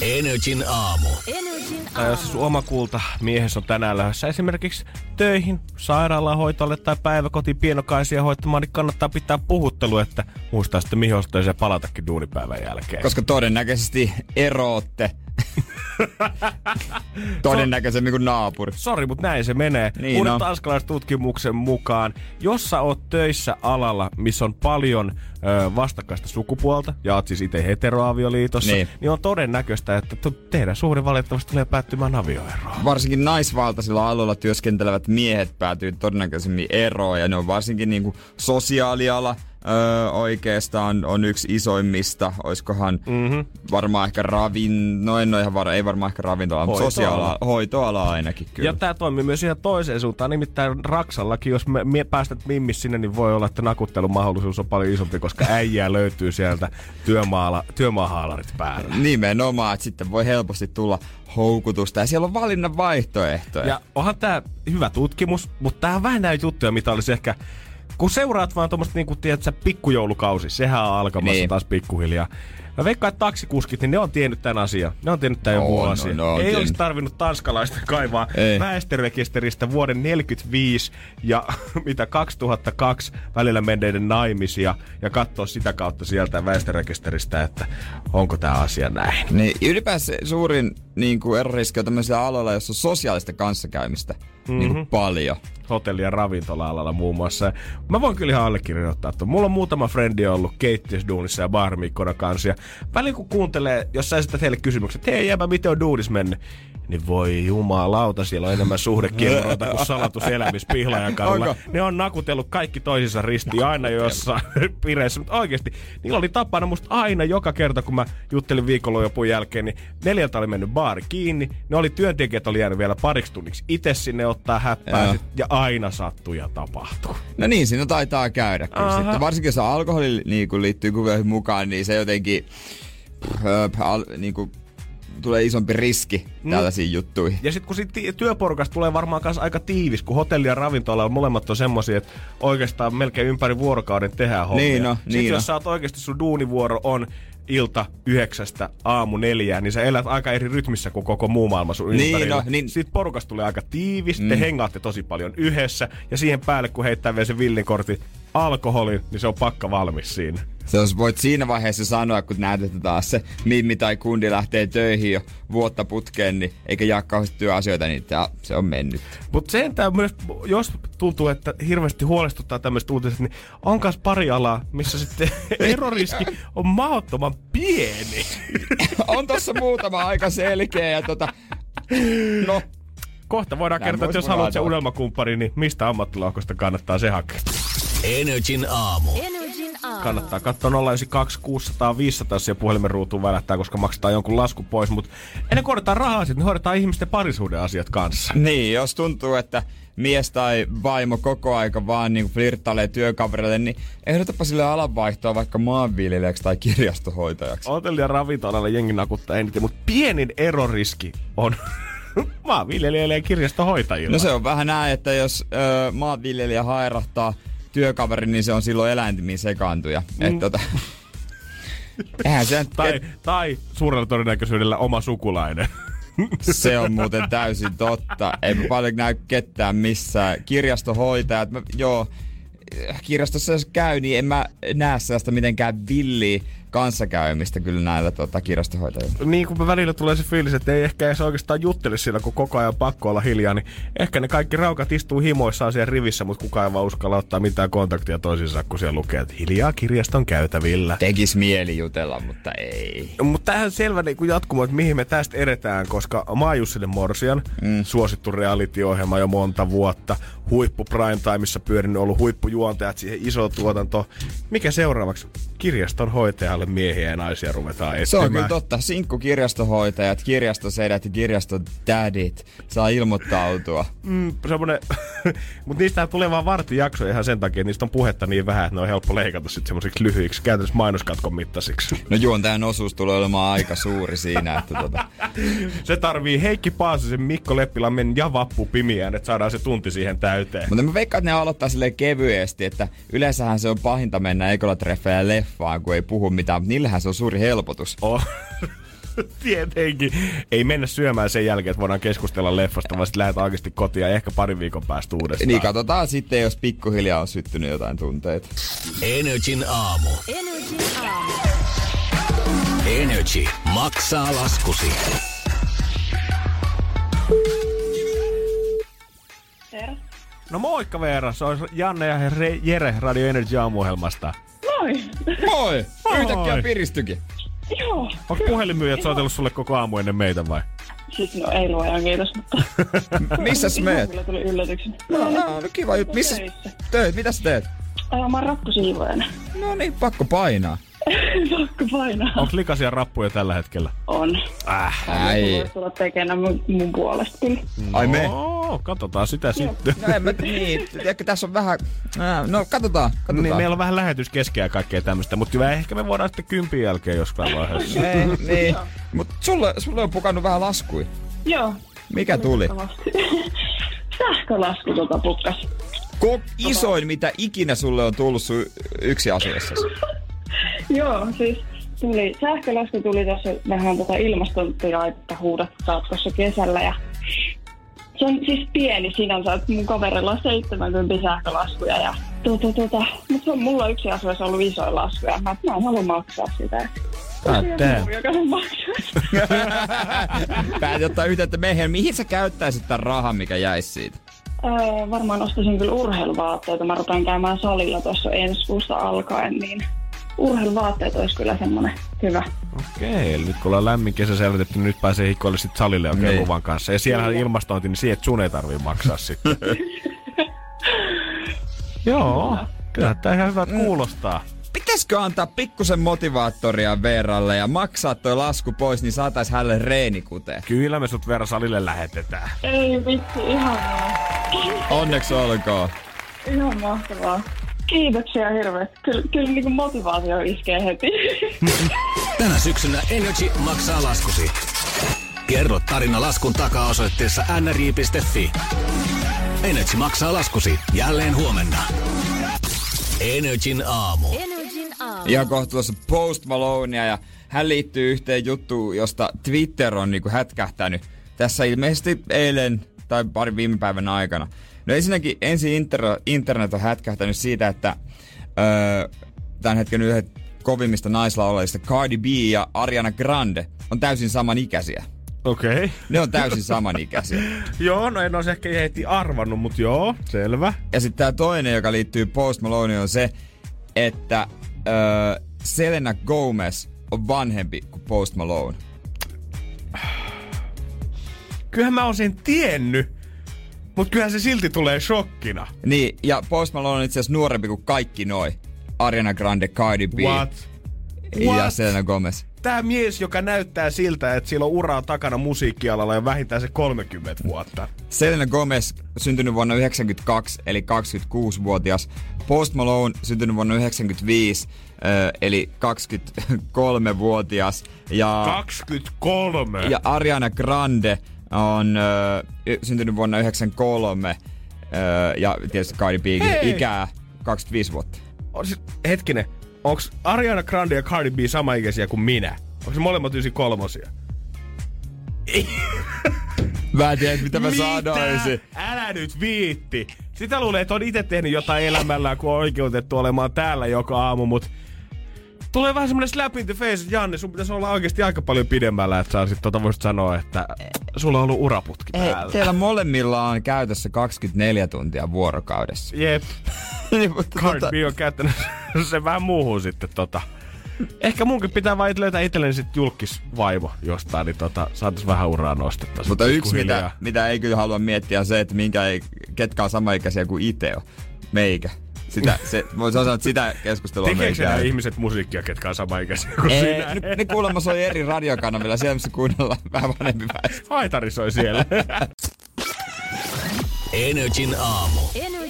Energin aamu. Energin Tai jos se sun oma kulta miehessä on tänään lähdössä esimerkiksi töihin, sairaalahoitolle tai päiväkotiin pienokaisia hoitamaan, niin kannattaa pitää puhuttelu, että muistaa sitten mihin ja palatakin duunipäivän jälkeen. Koska todennäköisesti erootte. Todennäköisemmin kuin naapuri. Sori, mutta näin se menee. Niin Uuden on. tanskalaistutkimuksen mukaan, jos sä oot töissä alalla, missä on paljon ö, vastakkaista sukupuolta, ja oot siis itse heteroavioliitossa, niin. Niin. niin on todennäköistä, että teidän suhde valitettavasti tulee päättymään avioeroon. Varsinkin naisvaltaisilla aloilla työskentelevät miehet päätyy todennäköisemmin eroon ja ne on varsinkin niinku sosiaaliala öö, oikeastaan on yksi isoimmista. Oiskohan mm-hmm. varmaan ehkä ravin... No en ole ihan varma, ei varmaan ehkä ravintola, mutta sosiaaliala, hoitoala ainakin kyllä. Ja tämä toimii myös ihan toiseen suuntaan. Nimittäin Raksallakin, jos me, me päästät mimmis sinne, niin voi olla, että nakuttelun mahdollisuus on paljon isompi, koska äijää löytyy sieltä työmaala, työmaahaalarit päällä. Nimenomaan, että sitten voi helposti tulla houkutusta ja siellä on valinnan vaihtoehtoja. Ja onhan tämä hyvä tutkimus, mutta tämä on vähän näitä juttuja, mitä olisi ehkä... Kun seuraat vaan tuommoista niinku, tiedätkö, pikkujoulukausi, sehän on alkamassa niin. Taas pikkuhiljaa. Mä veikkaan, että taksikuskit, niin ne on tiennyt tämän asian. Ne on tiennyt tämän jo On, vuosia. on, ne on Ei olisi tarvinnut tanskalaista kaivaa Ei. väestörekisteristä vuoden 45 ja mitä 2002 välillä menneiden naimisia ja katsoa sitä kautta sieltä väestörekisteristä, että onko tämä asia näin. Niin ylipäänsä suurin niin kuin eroriski on tämmöisillä aloilla, jossa on sosiaalista kanssakäymistä mm-hmm. niin kuin paljon. hotelli- ja ravintola-alalla muun muassa. Mä voin kyllä ihan allekirjoittaa, että mulla on muutama frendi ollut keittiösduunissa ja baarimikkona kanssa. Ja välillä kun kuuntelee, jos sä esität heille kysymykset, hei jääpä, miten on duunis mennyt? Niin voi jumalauta, siellä on enemmän suhdekiemuroita kuin salatus elämispihlaajan Ne on nakutellut kaikki toisinsa ristiin aina jossain pireissä, mutta oikeasti niillä oli tapana musta aina joka kerta, kun mä juttelin viikonlopun jälkeen, niin neljältä oli mennyt baari kiinni, ne oli työntekijät oli jäänyt vielä pariksi tunniksi itse sinne ottaa häppää sit, ja aina sattuu ja tapahtuu. No niin, siinä taitaa käydä kyllä sitten. Varsinkin jos alkoholi niin liittyy kuvioihin mukaan, niin se jotenkin öö, al, niin kuin tulee isompi riski mm. tällaisiin juttuihin. Ja sitten kun sit työporukasta tulee varmaan myös aika tiivis, kun hotelli ja ravintola on molemmat on semmosia, että oikeastaan melkein ympäri vuorokauden tehdään hommia. Niin no, Sitten niin jos no. sä oot oikeasti sun duunivuoro on ilta yhdeksästä aamu neljään, niin sä elät aika eri rytmissä kuin koko muu maailma sun Niin, ympärillä. no, niin- Sitten porukasta tulee aika tiivis, mm. te hengaatte tosi paljon yhdessä, ja siihen päälle kun heittää vielä se villinkortti alkoholin, niin se on pakka valmis siinä. Se jos voit siinä vaiheessa sanoa, kun näet, että taas se mimmi tai kundi lähtee töihin jo vuotta putkeen, niin eikä jaa kauheasti työasioita, niin tää, se on mennyt. Mutta sentään myös, jos tuntuu, että hirveästi huolestuttaa tämmöiset uutiset, niin on myös pari alaa, missä sitten eroriski on mahdottoman pieni. on tossa muutama aika selkeä ja tota, no, Kohta voidaan Näin kertoa, että jos haluat se varata. unelmakumppari, niin mistä ammattilohkosta kannattaa se hakea. Energin aamu. Energin aamu. Kannattaa katsoa 092 600 500 siellä puhelimen ruutuun välähtää, koska maksetaan jonkun lasku pois. Mutta ennen kuin hoidetaan rahaa niin hoidetaan ihmisten parisuuden asiat kanssa. niin, jos tuntuu, että mies tai vaimo koko aika vaan niin flirttailee työkaverille, niin ehdotapa sille alanvaihtoa vaikka maanviljelijäksi tai kirjastohoitajaksi. Hotelli- ja ravintolalla jengi nakuttaa eniten, mutta pienin eroriski on maanviljelijöille ja kirjastohoitajilla. No se on vähän näin, että jos ö, maanviljelijä hairahtaa työkaveri, niin se on silloin eläintimiin sekaantuja. Mm. Et, tota, eihän se, tai, et, tai suurella todennäköisyydellä oma sukulainen. se on muuten täysin totta. Ei mä paljon näy ketään missään. Kirjastohoitajat, mä, joo, kirjastossa jos käy, niin en mä näe sellaista mitenkään villiä kanssakäymistä kyllä näillä tota, kirjastohoitajilla. niin kun välillä tulee se fiilis, että ei ehkä edes oikeastaan juttele sillä, kun koko ajan pakko olla hiljaa, niin ehkä ne kaikki raukat istuu himoissaan siellä rivissä, mutta kukaan ei vaan uskalla ottaa mitään kontaktia toisiinsa, kun siellä lukee, että hiljaa kirjaston käytävillä. Tekis mieli jutella, mutta ei. Mutta tähän selvä niin jatkumo, että mihin me tästä edetään, koska Maajussille Morsian, mm. suosittu reality-ohjelma jo monta vuotta, huippu primetimeissa pyörinyt, ollut huippujuontajat siihen iso tuotanto. Mikä seuraavaksi? Kirjaston hoitajalle miehiä ja naisia ruvetaan etsimään. Se on kyllä totta. Sinkku kirjastohoitajat, kirjastosedät ja kirjastodadit saa ilmoittautua. Mm, semmonen, mutta niistä tulee vaan vartijakso ihan sen takia, että niistä on puhetta niin vähän, että ne on helppo leikata sitten semmoisiksi lyhyiksi, käytännössä mainoskatkon mittaisiksi. No juontajan osuus tulee olemaan aika suuri siinä, että tota, Se tarvii Heikki Paasisen, Mikko Leppilammen ja Vappu Pimiään, että saadaan se tunti siihen täyteen. Mutta mä veikkaan, että ne aloittaa silleen kevyesti, että yleensähän se on pahinta mennä ekolatreffejä leffaan, kun ei puhu mitään, mutta niillähän se on suuri helpotus. Oh. Tietenkin. Ei mennä syömään sen jälkeen, että voidaan keskustella leffasta, vaan sitten lähdetään oikeasti kotiin ja ehkä parin viikon päästä uudestaan. Niin katsotaan sitten, jos pikkuhiljaa on syttynyt jotain tunteita. Energin aamu. Energin aamu. Energy maksaa laskusi. Veera. No moikka Veera, se on Janne ja Re- Jere Radio Energy aamuohjelmasta. Moi! Moi! Moi! Yhtäkkiä piristykin. Joo. Onko puhelinmyyjät soitellut sulle koko aamu ennen meitä vai? Siis no ei luojan kiitos, mutta... Missäs meet? Kyllä tuli yllätyksenä. No, no, no kiva juttu. Missä Töissä. töit? Mitä sä teet? Ää, mä oon rappusiivoajana. No niin, pakko painaa. Pakko painaa. Onko likaisia rappuja tällä hetkellä? On. Äh. Ai. Voisi tulla tekemään mun, mun puolesta kyllä. Ai me. No, katsotaan sitä sitten. No en mä, niin, tiedätkö, tässä on vähän... Ää, No katsotaan, katsotaan. Niin, meillä on vähän lähetys keskeä ja kaikkea tämmöistä, mutta ehkä me voidaan sitten kympin jälkeen joskaan vaiheessa. Ei, niin. Mut sulle, sulle on pukannut vähän laskui. Joo. Mikä tuli? Sähkölasku tota pukkas. Ko- isoin, mitä ikinä sulle on tullut sun yksi asuessasi. Joo, siis tuli, sähkölasku tuli tässä vähän tota ilmastotilaitta huudattaa tuossa kesällä ja se on siis pieni sinänsä, että mun kaverilla on 70 sähkölaskuja ja tuota, tuota, mutta se on mulla on yksi asuessa ollut isoin lasku ja mä, mä en halua maksaa sitä. Sen maksaisi. Päätin ottaa yhteyttä meihin. Mihin sä käyttäisit tämän rahan, mikä jäisi siitä? Öö, varmaan ostaisin kyllä urheiluvaatteita. Mä rupean käymään salilla tuossa ensi kuusta alkaen, niin urheiluvaatteet olisi kyllä semmoinen hyvä. Okei, eli nyt kun ollaan lämmin kesä selvitetty, niin nyt pääsee hikoille sitten salille oikein Niin. luvan kanssa. Ja siellähän ilmastointi, niin siihen sun ei tarvii maksaa sitten. Joo, kyllä tämä ihan hyvä kuulostaa. Pitäisikö antaa pikkusen motivaattoria Veeralle ja maksaa toi lasku pois, niin saatais hänelle reenikuteen? Kyllä me sut Veera salille lähetetään. Ei vitsi, ihanaa. Onneksi olkoon. Ihan mahtavaa. Kiitoksia hirveästi. Kyllä, kyllä niin motivaatio iskee heti. Tänä syksynä Energy maksaa laskusi. Kerro tarina laskun takaa osoitteessa nri.fi. Energy maksaa laskusi jälleen huomenna. Energin aamu. Energin aamu. Ihan kohta tuossa Post Malonea ja hän liittyy yhteen juttuun, josta Twitter on niinku hätkähtänyt tässä ilmeisesti eilen tai pari viime päivän aikana. No ensinnäkin ensin inter, internet on hätkähtänyt siitä, että öö, tämän hetken yhdet kovimmista naislaulajista Cardi B ja Ariana Grande on täysin samanikäisiä. Okei. Okay. Ne on täysin samanikäisiä. Joo, no en olisi ehkä heti arvannut, mutta joo, selvä. Ja sitten tämä toinen, joka liittyy Post Maloneen, on se, että öö, Selena Gomez on vanhempi kuin Post Malone. Kyllähän mä oon sen tiennyt, mutta kyllähän se silti tulee shokkina. Niin, ja Post Malone on itse asiassa nuorempi kuin kaikki noi. Ariana Grande, Cardi B What? ja What? Selena Gomez. Tää mies, joka näyttää siltä, että sillä on uraa takana musiikkialalla ja vähintään se 30 vuotta. Selena Gomez syntynyt vuonna 92, eli 26-vuotias. Post Malone syntynyt vuonna 95, ö, eli 23-vuotias. Ja, 23! ja Ariana Grande on ö, y- syntynyt vuonna 93, ö, ja tietysti Cardi B Hei! ikää 25 vuotta. On siis, hetkinen, onks Ariana Grande ja Cardi B samaikäisiä kuin minä? Onko se molemmat ysi kolmosia? Mä en tiedä, mitä mä sanoisin. Älä nyt viitti. Sitä luulee, että on itse tehnyt jotain elämällään, kun on oikeutettu olemaan täällä joka aamu, mut tulee vähän semmonen slap in the face, Janne, sun pitäisi olla oikeasti aika paljon pidemmällä, että sä sit tota voisit sanoa, että sulla on ollut uraputki Ei, päällä. teillä molemmilla on käytössä 24 tuntia vuorokaudessa. Jep, Niin, mutta Cardi tota- B on käyttänyt se vähän muuhun sitten tota. Ehkä munkin pitää vaan löytää itselleni sit julkisvaimo jostain, niin tota, saatais vähän uraa nostetta. Mutta yksi, mitä, mitä ei kyllä halua miettiä, on se, että minkä ei, ketkä on samaikäisiä kuin itse on. Meikä. Sitä, se, voisi sanoa, että sitä keskustelua Tekeekö nämä käy. ihmiset musiikkia, ketkä on samaikäisiä kuin Ei, sinä? ne, ne kuulemma soi eri radiokanavilla, siellä missä kuunnellaan vähän vanhempi väestö. Haitari soi siellä. Energin aamu. Energin aamu.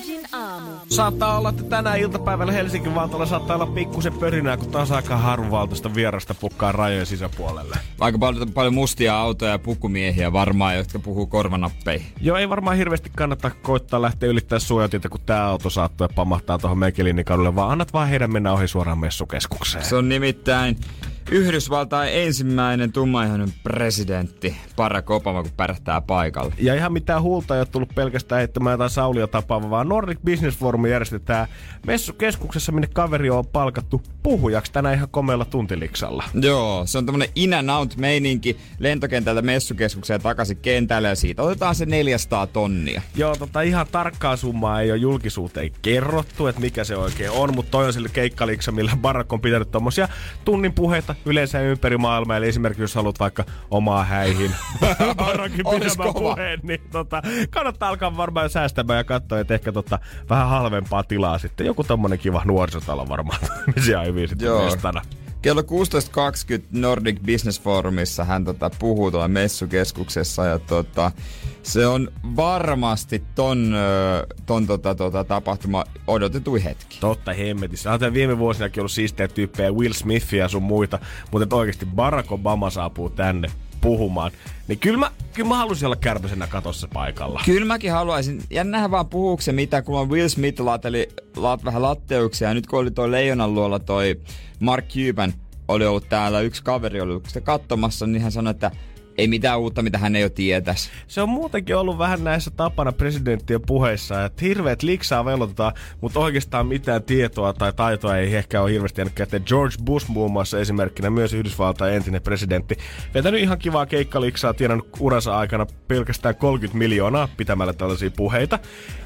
Saattaa olla, että tänä iltapäivällä Helsingin Vantaalla saattaa olla pikkusen pörinää, kun taas aika harvavaltaista vierasta pukkaa rajojen sisäpuolelle. Aika paljon, paljon mustia autoja ja pukumiehiä varmaan, jotka puhuu korvanappeihin. Joo, ei varmaan hirveästi kannata koittaa lähteä ylittää suojatietä, kun tää auto saattaa ja pamahtaa tuohon Mekelinikadulle, vaan annat vaan heidän mennä ohi suoraan messukeskukseen. Se on nimittäin Yhdysvaltain ensimmäinen tummaihoinen presidentti Barack Obama, kun pärähtää paikalle. Ja ihan mitään huulta ei ole tullut pelkästään heittämään jotain saulia tapaava, vaan Nordic Business Forum järjestetään messukeskuksessa, minne kaveri on palkattu puhujaksi tänään ihan komealla tuntiliksalla. Joo, se on tämmönen in and out meininki lentokentältä messukeskukseen takaisin kentälle ja siitä otetaan se 400 tonnia. Joo, tota ihan tarkkaa summaa ei ole julkisuuteen kerrottu, että mikä se oikein on, mutta toi on sille keikkaliksa, millä Barack on pitänyt tommosia tunnin puheita yleensä ympäri maailmaa. Eli esimerkiksi jos haluat vaikka omaa häihin Barackin Olis pidemmän puheen, niin tota, kannattaa alkaa varmaan säästämään ja katsoa, että ehkä tota, vähän halvempaa tilaa sitten. Joku tommonen kiva nuorisotalo varmaan, missä hyvin sitten Joo. mestana. Kello 16.20 Nordic Business Forumissa hän tota, puhuu tuolla messukeskuksessa ja tota, se on varmasti ton, ton tota, tota, tapahtuma odotetui hetki. Totta hemmetissä. On viime vuosinakin ollut siistejä tyyppejä, Will Smithia ja sun muita, mutta oikeasti Barack Obama saapuu tänne puhumaan. Niin kyllä mä, kyllä mä halusin olla kärpäsenä katossa paikalla. Kyllä mäkin haluaisin. Jännähän vaan puhuuko se mitä, kun on Will Smith laateli laat vähän latteuksia. Ja nyt kun oli toi Leijonan luolla toi Mark Cuban oli ollut täällä, yksi kaveri oli sitä katsomassa, niin hän sanoi, että ei mitään uutta, mitä hän ei jo tietäisi. Se on muutenkin ollut vähän näissä tapana presidenttien puheissa, että hirveät liksaa velotetaan, mutta oikeastaan mitään tietoa tai taitoa ei ehkä ole hirveästi jäänyt käteen. George Bush muun muassa esimerkkinä, myös Yhdysvaltain entinen presidentti, vetänyt ihan kivaa keikkaliksaa, tienannut uransa aikana pelkästään 30 miljoonaa pitämällä tällaisia puheita.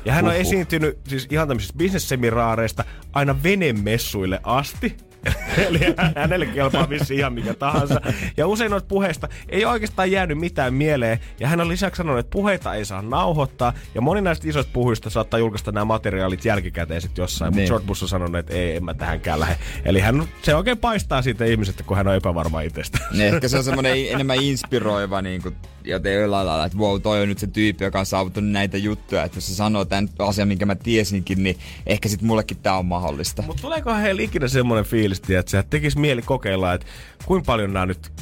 Ja hän on Huhhuh. esiintynyt siis ihan tämmöisistä bisnesseminaareista aina venemessuille asti. Eli hänelle kelpaa vissi ihan mikä tahansa. Ja usein noista puheista ei oikeastaan jäänyt mitään mieleen. Ja hän on lisäksi sanonut, että puheita ei saa nauhoittaa. Ja moni näistä isoista puhuista saattaa julkaista nämä materiaalit jälkikäteen sitten jossain. Mutta Niin. George Bush on sanonut, että ei, en mä tähänkään lähde. Eli hän, se oikein paistaa siitä ihmisestä, kun hän on epävarma itsestä. Niin ehkä se on semmoinen enemmän inspiroiva, niin kuin, joten jollain lailla, että wow, toi on nyt se tyyppi, joka on saavuttanut näitä juttuja. Että jos se sanoo tämän asian, minkä mä tiesinkin, niin ehkä sit mullekin tää on mahdollista. Mutta tuleeko heillä ikinä semmoinen fiilis, että tekisi mieli kokeilla, että kuinka paljon nämä nyt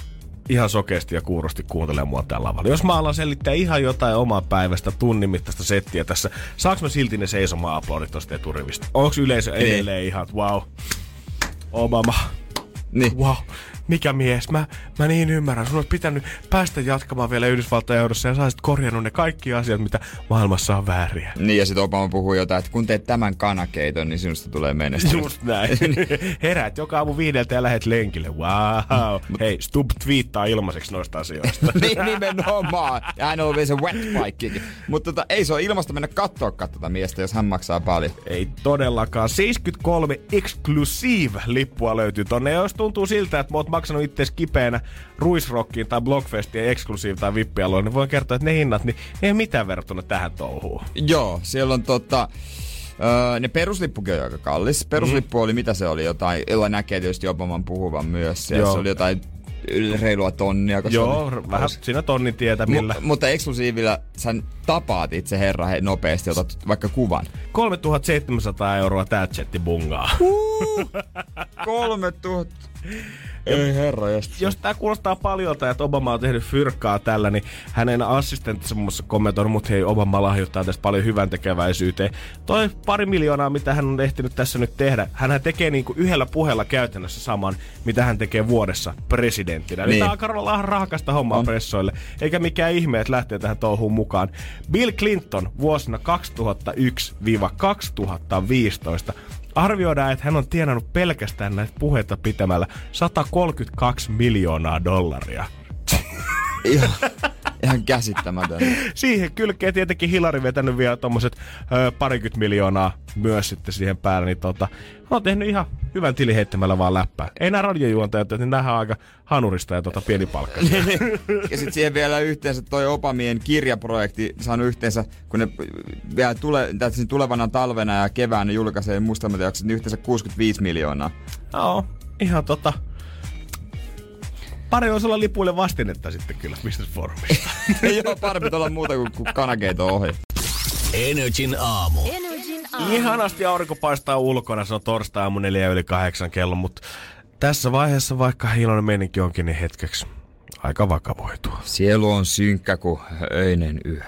ihan sokeasti ja kuurosti kuuntelee mua tällä lavalla. Jos mä alan selittää ihan jotain omaa päivästä tunnin mittaista settiä tässä, saaks mä silti ne seisomaan aplodit tosta eturivistä? Onks yleisö edelleen ihan, wow, Obama, Niin. wow, mikä mies, mä, mä niin ymmärrän. Sun olisi pitänyt päästä jatkamaan vielä Yhdysvaltain eurossa ja saisit korjannut ne kaikki asiat, mitä maailmassa on vääriä. Niin, ja sitten Obama puhuu jotain, että kun teet tämän kanakeiton, niin sinusta tulee menestys. Just näin. Heräät joka aamu viideltä ja lähet lenkille. Wow. Hei, Stub twiittaa ilmaiseksi noista asioista. niin, nimenomaan. Ja hän on se wet bikekin. Mutta tota, ei se ole ilmasta mennä katsoa tätä miestä, jos hän maksaa paljon. Ei todellakaan. 73 Exclusive-lippua löytyy tonne. Ja jos tuntuu siltä, että mä oot maksanut itse kipeänä Ruisrockiin tai Blockfestiin Exclusive tai Vippialoon, niin voin kertoa, että ne hinnat, niin ne ei mitään verrattuna tähän touhuun. Joo, siellä on tota... Öö, ne peruslippukin on aika kallis. Peruslippu mm. oli, mitä se oli, jotain, jolla näkee tietysti Obaman puhuvan myös. Se oli jotain reilua tonnia. koska Joo, oli, vähän siinä tonnin tietämillä. Mu- mutta eksklusiivilla sä tapaat itse herra he nopeasti, otat vaikka kuvan. 3700 euroa tää chatti bungaa. 3000. Ei herra, jos... jos tämä kuulostaa paljolta, että Obama on tehnyt fyrkkaa tällä, niin hänen assistenttinsa muun muassa kommentoinut, mutta hei, Obama lahjoittaa tästä paljon hyvän tekeväisyyteen. Toi pari miljoonaa, mitä hän on ehtinyt tässä nyt tehdä, hän tekee niinku yhdellä puheella käytännössä saman, mitä hän tekee vuodessa presidenttinä. Niin. Tämä on Karola rahakasta hommaa on. pressoille, eikä mikään ihme, että lähtee tähän touhuun mukaan. Bill Clinton vuosina 2001-2015 Arvioidaan, että hän on tienannut pelkästään näitä puheita pitämällä 132 miljoonaa dollaria. Ihan käsittämätön. Siihen kylkeen tietenkin Hillary vetänyt vielä tommoset ö, parikymmentä miljoonaa myös sitten siihen päälle, niin tota, on tehnyt ihan hyvän tilin heittämällä vaan läppää. Ei nämä radiojuontajat, niin nähdään aika hanurista ja tota pienipalkkaisia. ja sitten siihen vielä yhteensä toi Opamien kirjaprojekti saanut yhteensä, kun ne vielä tule, siis tulevana talvena ja keväänä julkaisee muistelmat jaksot, niin yhteensä 65 miljoonaa. Joo, ihan tota... Pari olisi olla lipuille vastinetta sitten kyllä Business Forumista. Ei ole parempi olla muuta kuin, kuin kanakeito ohi. Energin aamu. Energin aamu. Ihanasti aurinko paistaa ulkona, se on torstai aamu 4 yli kahdeksan kello, mutta tässä vaiheessa vaikka iloinen meininki onkin, niin hetkeksi aika vakavoitua. Sielu on synkkä kuin öinen yö.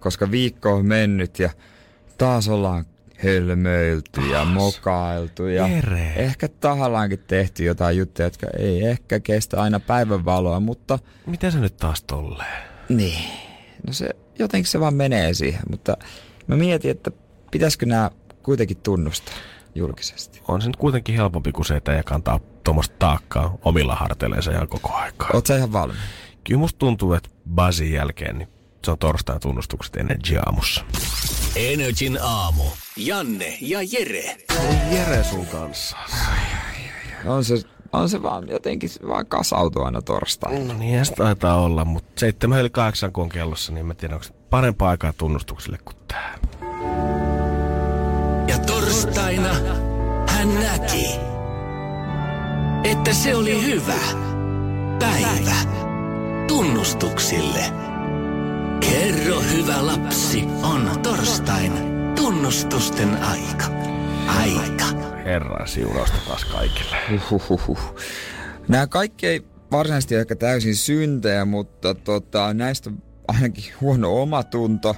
Koska viikko on mennyt ja taas ollaan hölmöilty ja mokailtu ja Jere. ehkä tahallaankin tehty jotain juttuja, jotka ei ehkä kestä aina päivänvaloa, mutta Miten se nyt taas tolleen? niin, no se jotenkin se vaan menee siihen, mutta mä mietin, että pitäisikö nämä kuitenkin tunnustaa julkisesti. On se nyt kuitenkin helpompi kuin se, että ei kantaa tuommoista taakkaa omilla harteillensa ihan koko aikaa. Oot sä ihan valmis? Kyllä musta tuntuu, että Buzzin jälkeen niin se on torstain tunnustukset Energy aamussa. Energin aamu. Janne ja Jere. Jere sun kanssa. On se, on se vaan jotenkin vaan kasautuu aina torstaina. No niin, se taitaa olla, mutta seitsemän yli kahdeksan kun on kellossa, niin mä tiedän, onko se parempaa aikaa tunnustukselle kuin tää. Ja torstaina hän näki, että se oli hyvä päivä tunnustuksille. Kerro hyvä lapsi, on torstain tunnustusten aika. Aika. Herran siunausta taas kaikille. Huhhuh. Nämä kaikki ei varsinaisesti ehkä täysin syntejä, mutta tota, näistä on ainakin huono omatunto,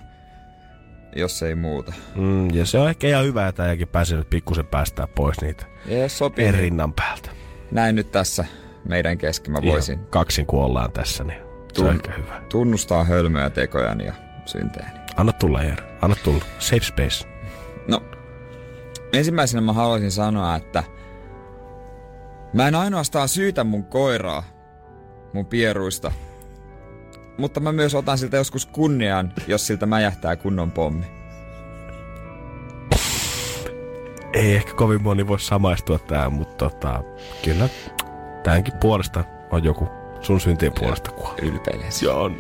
jos ei muuta. Mm, ja se on ehkä ihan hyvä, että äijäkin pääsee nyt pikkusen päästää pois niitä jos sopii, rinnan päältä. näin nyt tässä meidän kesken mä voisin Ihan kaksin kun ollaan tässä, niin se on Tun- ehkä hyvä. tunnustaa hölmöjä tekojani ja syntejäni. Anna tulla, Jere. Anna tulla. Safe space. No, ensimmäisenä mä haluaisin sanoa, että mä en ainoastaan syytä mun koiraa mun pieruista, mutta mä myös otan siltä joskus kunnian, jos siltä mäjähtää kunnon pommi. ei ehkä kovin moni voi samaistua tähän, mutta tota, kyllä tämänkin puolesta on joku sun syntien puolesta kuolla. Ylpeilen. Joo.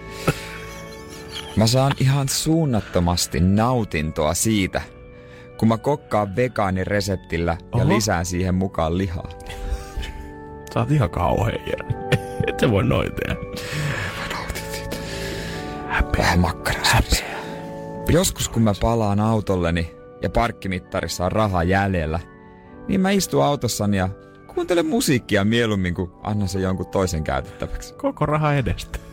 Mä saan ihan suunnattomasti nautintoa siitä, kun mä kokkaan vegaanireseptillä ja Oho. lisään siihen mukaan lihaa. Sä oot ihan kauhea, Jere. Et se voi noin tehdä. Vähän makkaraa. Joskus kun mä palaan autolleni ja parkkimittarissa on rahaa jäljellä, niin mä istun autossani ja kuuntelen musiikkia mieluummin kuin annan se jonkun toisen käytettäväksi. Koko raha edestä.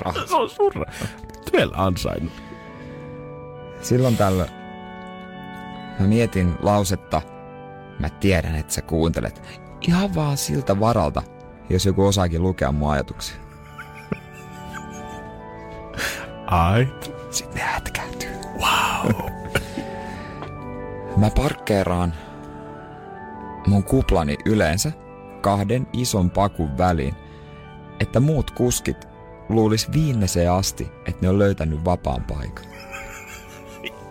Raha. Se on surra. Työllä ansainnut. Silloin tällöin mä mietin lausetta, mä tiedän, että sä kuuntelet. Ihan vaan siltä varalta, jos joku osaakin lukea mun ajatuksia. Ai. Sitten ne hätkääntyy. Wow. Mä parkkeeraan mun kuplani yleensä kahden ison pakun väliin, että muut kuskit luulis viimeiseen asti, että ne on löytänyt vapaan paikan.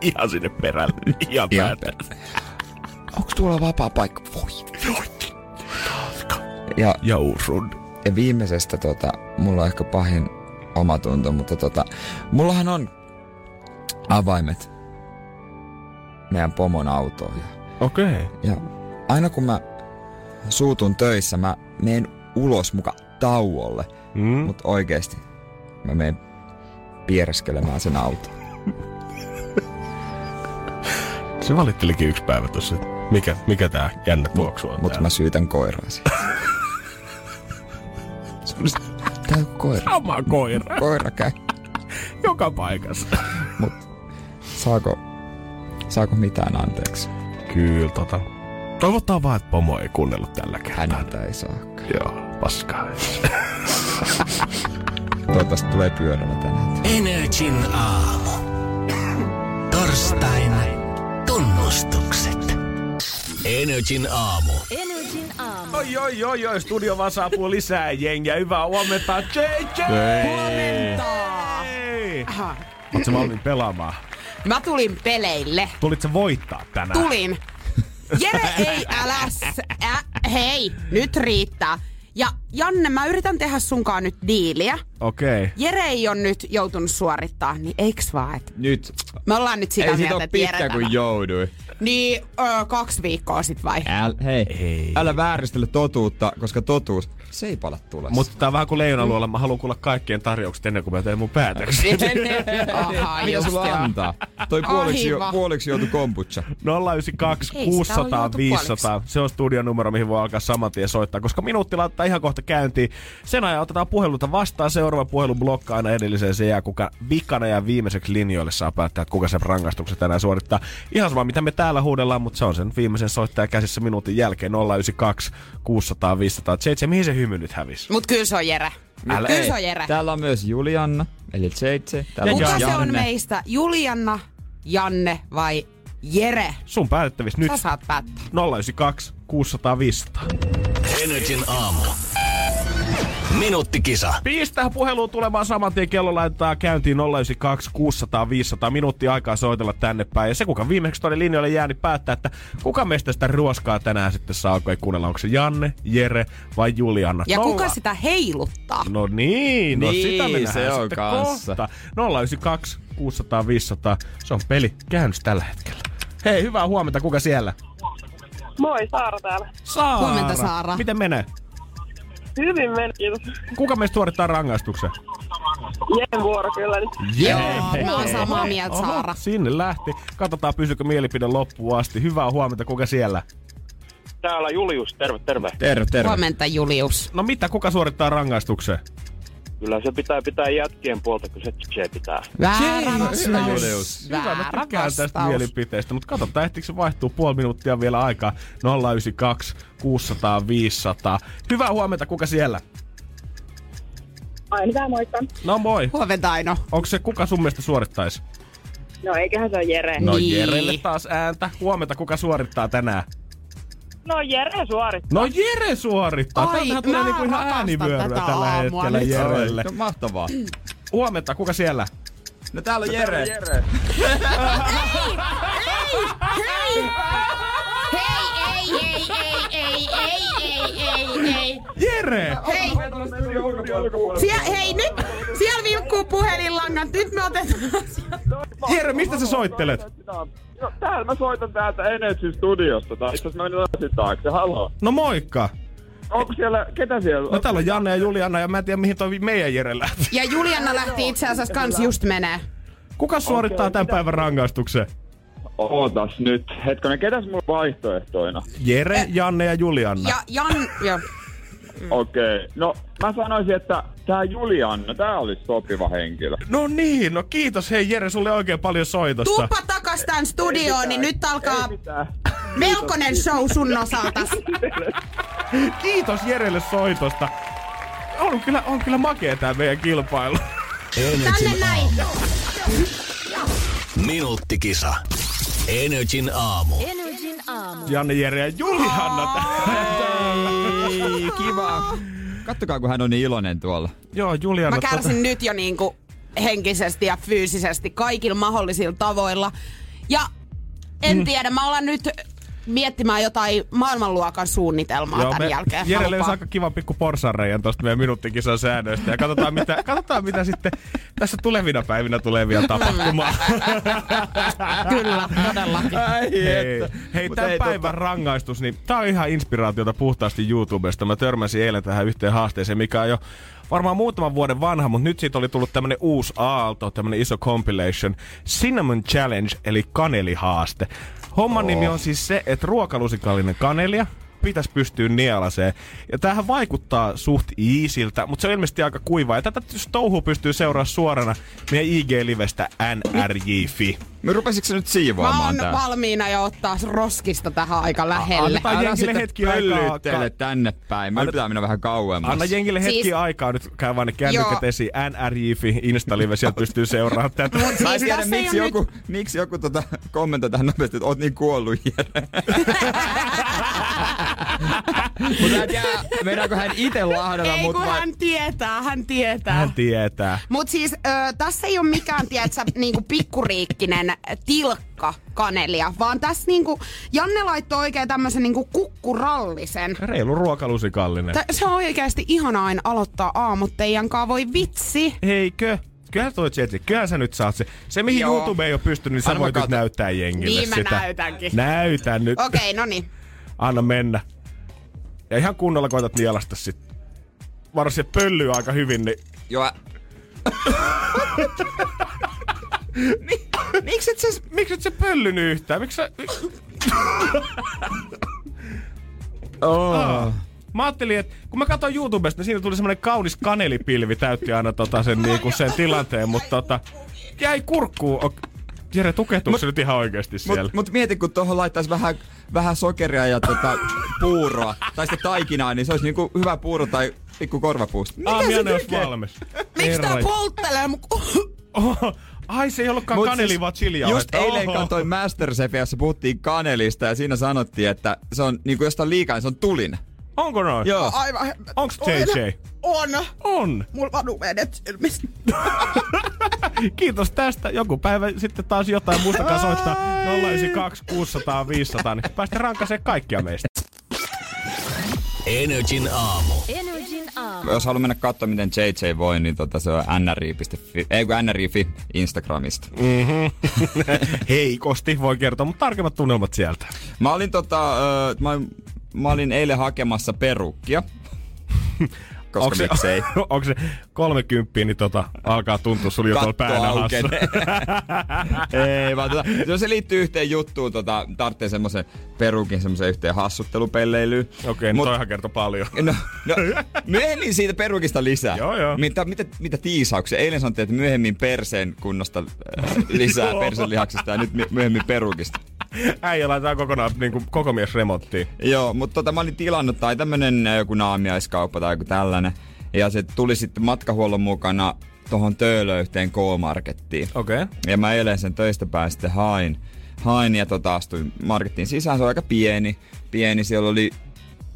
Ihan sinne perälle. Ihan Ihan päätä. Onks tuolla vapaa paikka? Voi, voi. Ja, Jourun. ja viimeisestä tota, mulla on ehkä pahin omatunto, mutta tota, mullahan on avaimet meidän pomon autoon. Ja, Okei. Okay. ja aina kun mä suutun töissä, mä menen ulos muka tauolle. Mm. Mutta oikeesti mä menen piereskelemään sen auton. Se valittelikin yksi päivä että mikä, mikä tää jännä tuoksu on Mutta mä syytän koiraa siitä. Tää on koira. Sama koira. Koira käy. Joka paikassa. Mut saako, saako mitään anteeksi? Kyllä tota. Toivotaan vaan, että pomo ei kuunnellut tällä kertaa. Häneltä ei saa. Joo, paskaa. Toivottavasti tulee pyörällä tänään. Energin aamu. Torstain tunnustukset. Energin aamu. Energin aamu. Oi, oi, oi, oi, studio vaan saapuu lisää jengiä. Hyvää huomenta, JJ! Huomenta! Ootko valmiin pelaamaan? Mä tulin peleille. Tulit sä voittaa tänään? Tulin. Jere ei älä... Ä, hei, nyt riittää. Ja Janne, mä yritän tehdä sunkaan nyt diiliä. Okei. Okay. Jere ei on nyt joutunut suorittaa, niin eiks vaan, et Nyt. me ollaan nyt sitä Ei mieltä, Jere pitkä, kun tämä- joudui. Niin, ö, kaksi viikkoa sit vai? Äl, hei, Ei. älä vääristele totuutta, koska totuus, se ei pala tulessa. Mutta tää on vähän kuin leijonaluolla. Mä haluan kuulla kaikkien tarjoukset ennen kuin mä teen mun päätöksiä. Aha, Mitä sulla antaa? Toi puoliksi, jo, puoliksi joutu kombucha. 092 Ei sitä ole 600 juotu 500. Se on studion numero, mihin voi alkaa saman tien soittaa, koska minuutti laittaa ihan kohta käyntiin. Sen ajan otetaan puheluta vastaan. Seuraava puhelu blokkaa aina edelliseen. Se jää kuka vikana ja viimeiseksi linjoille saa päättää, että kuka sen rangaistuksen tänään suorittaa. Ihan sama, mitä me täällä huudellaan, mutta se on sen viimeisen soittaja käsissä minuutin jälkeen 092 600 500. JJ, mihin se hymy nyt hävisi? Mut kyllä se on Jere. Älä- kyllä se on Jere. Täällä on myös Julianna, eli JJ. Täällä Kuka myös se on Janne. meistä? Julianna, Janne vai Jere? Sun päätettävissä nyt Sä saat päättää. 092 600 500. Energin aamu. Minuuttikisa. Pistää puheluun tulemaan saman tien. Kello laittaa käyntiin 092 600 500 minuuttia aikaa soitella tänne päin. Ja se, kuka viimeksi tuonne linjoille jää, niin päättää, että kuka meistä sitä ruoskaa tänään sitten saa, kun ei kuunnella. Onko se Janne, Jere vai Julianna? Ja Nolla- kuka sitä heiluttaa? No niin, no Niin, sitä me nähdään se on kanssa. kohta. 092 600 500. Se on peli käynnissä tällä hetkellä. Hei, hyvää huomenta. Kuka siellä? Moi, Saara täällä. Saara. Huomenta, Saara. Miten menee? Hyvin meni, kiitos. Kuka meistä suorittaa rangaistuksen? Jeen vuoro kyllä. Niin. Joo, mä oon samaa mieltä, Oho, Saara. sinne lähti. Katsotaan, pysykö mielipide loppuun asti. Hyvää huomenta, kuka siellä? Täällä Julius, terve, terve. Terve, terve. Huomenta, Julius. No mitä, kuka suorittaa rangaistuksen? Kyllä se pitää pitää jätkien puolta, kun se se pitää. Väärä Hyvä, vastaus. Julius. Hyvä, mä tykkään tästä mielipiteestä, mutta katsotaan, ehtiikö se vaihtuu puoli minuuttia vielä aikaa. 092 600 500. Hyvää huomenta, kuka siellä? Aina tää moikka. No moi. Huomenta, Aino. Onko se kuka sun mielestä suorittaisi? No eiköhän se ole Jere. No Niin. Jerelle taas ääntä. Huomenta, kuka suorittaa tänään? No Jere suorittaa. No Jere suorittaa. Ai, Täältähän tulee niinku ihan äänivyöryä tällä hetkellä nyt. Jerelle. No, mahtavaa. Huomenta, kuka siellä? No täällä on no, Jere. Täällä on Jere. ei, ei, hei! Hei, ei, ei, ei. Sie- hei, nyt siellä vilkkuu puhelinlangat. Nyt me otetaan Jere, mistä sä soittelet? No, täällä mä soitan täältä Energy Studiosta, tai itse asiassa mä menen lasin taakse. Haloo. No moikka. Onko siellä, ketä siellä? No täällä on Janne ja Juliana ja mä en tiedä mihin toi meidän Jere lähti. Ja Juliana lähti itse asiassa kans just menee. Kuka suorittaa Okei, tämän mitä- päivän rangaistuksen? Ootas nyt. Hetkonen, ketäs mulla vaihtoehtoina? Jere, Janne ja Juliana. Ja Jan... Jo. Okei. Okay. No, mä sanoisin, että tää Julianna, tää olisi sopiva henkilö. No niin, no kiitos hei Jere, sulle oikein paljon soitosta. Tuppa takas tän studioon, niin nyt alkaa melkoinen show sun osalta. Kiitos Jerelle soitosta. On kyllä, on kyllä makea tää meidän kilpailu. Tänne näin. Minuuttikisa. Energin aamu. Energin aamu. Janne, Jere ja Juliana. Ei, kiva. Kattokaa, kun hän on niin iloinen tuolla. Joo, Juliana. Mä kärsin nyt jo niinku henkisesti ja fyysisesti kaikilla mahdollisilla tavoilla. Ja en tiedä, mä alan nyt miettimään jotain maailmanluokan suunnitelmaa Joo, tämän me jälkeen. Jere löysi aika kiva pikku porsanreijan tosta meidän minuuttikisan säännöistä. Ja katsotaan mitä, katsotaan mitä sitten tässä tulevina päivinä tulee vielä tapahtumaan. Kyllä, todellakin. Ai Hei, hei Mut tämän ei, päivän rangaistus, niin tää on ihan inspiraatiota puhtaasti YouTubesta. Mä törmäsin eilen tähän yhteen haasteeseen, mikä on jo varmaan muutaman vuoden vanha, mutta nyt siitä oli tullut tämmönen uusi aalto, tämmönen iso compilation. Cinnamon Challenge, eli kanelihaaste. Homman nimi on siis se, että ruokalusikallinen kanelia pitäisi pystyä nielaseen. Ja tämähän vaikuttaa suht iisiltä, mutta se on ilmeisesti aika kuivaa. Ja tätä touhua pystyy seuraamaan suorana meidän IG-livestä nrj.fi. Me rupesitko nyt Mä siivoamaan oon tää? valmiina jo ottaa roskista tähän aika lähelle. Älä jengille hetki aikaa. tänne päin. Anna- pitää mennä vähän kauemmas. Anna jengille hetki Siis- aikaa nyt käy vaan ne kännykät esiin. NRJ.fi, Instalive, sieltä pystyy seuraamaan tätä. Mut Mä en siis tiedä, miksi joku, nyt... miksi joku tota kommentoi tähän nopeasti, että oot niin kuollut Jere. Mutta mä en tiedä, meinaako hän itse lahdata Ei mut kun vai... hän tietää, hän tietää. Hän tietää. Mut siis ö, tässä ei ole mikään, tiedätkö, niinku pikkuriikkinen tilkka kanelia, vaan tässä niinku, Janne laittoi oikein tämmöisen niinku kukkurallisen. Reilu ruokalusikallinen. Tä- se on oikeasti ihana aina aloittaa aamut teidän kanssa, voi vitsi. Eikö? Kyllähän toi Jetsi, kyllähän sä nyt saat se. Se mihin Joo. YouTube ei ole pystynyt, niin sä mä voit nyt näyttää jengille Niin mä sitä. näytänkin. Näytän nyt. Okei, okay, no niin. Anna mennä. Ja ihan kunnolla koetat nielasta sit. Varsin pöllyy aika hyvin, niin Joo, ä- Miksi et, sä, miksi et sä pöllynyt yhtään? Miksi sä... oh. Mä ajattelin, että kun mä katsoin YouTubesta, niin siinä tuli semmonen kaunis kanelipilvi, täytti aina tota sen, niinku sen tilanteen, mutta tota, jäi kurkkuun. Ok. Jere, tukehtuuko se nyt ihan oikeesti siellä? Mut, mut mieti, kun tuohon laittaisi vähän, vähän sokeria ja tota, puuroa, tai sitten taikinaa, niin se olisi niinku hyvä puuro tai pikku korvapuusta. Mitä se Aamiainen olisi tekee? valmis. Miksi tää polttelee? mun- Oho. Ai, se ei ollutkaan Mut kaneli, siis vaan chili Just eilen katsoin Masterchefia, jossa puhuttiin kanelista ja siinä sanottiin, että se on niinku jostain liikaa, niin se on tulin. Onko noin? Joo. Aivan. Onks JJ? On. On. Mulla vanu vedet silmistä. Kiitos tästä. Joku päivä sitten taas jotain. Muistakaa soittaa 092 600 500, niin päästä rankaseen kaikkia meistä. Energin aamu. Energin aamu. Jos haluaa mennä katsomaan, miten JJ voi, niin tota, se on nri.fi, ei kun nri.fi Instagramista. Heikosti voi kertoa, mutta tarkemmat tunnelmat sieltä. Mä olin, tota, ö, mä, olin- mä olin eilen hakemassa perukkia. Koska Onko se, miksei. onko se 30, niin tota, alkaa tuntua sulla jo tuolla. Ei, vaan tota, no se liittyy yhteen juttuun, tota, tarvitsee semmoisen perukin semmoisen yhteen hassuttelupelleilyyn. Okei, Mut- nyt toihan kertoo paljon. No, no, myöhemmin siitä perukista lisää. Joo, joo. Mitä, mitä, mitä tiisauksia? Eilen sanottiin, että myöhemmin perseen kunnosta äh, lisää Joo. perseen lihaksista ja nyt my- myöhemmin perukista. Äijä laittaa kokonaan niin kuin, koko mies remonttiin. Joo, mutta tota, mä olin tilannut tai tämmönen äh, joku naamiaiskauppa tai joku tällainen. Ja se tuli sitten matkahuollon mukana tohon Töölöyhteen K-markettiin. Okei. Okay. Ja mä eilen sen töistä päästä sitten hain. Hain ja tota, astuin markettiin sisään. Se on aika pieni. Pieni. Siellä oli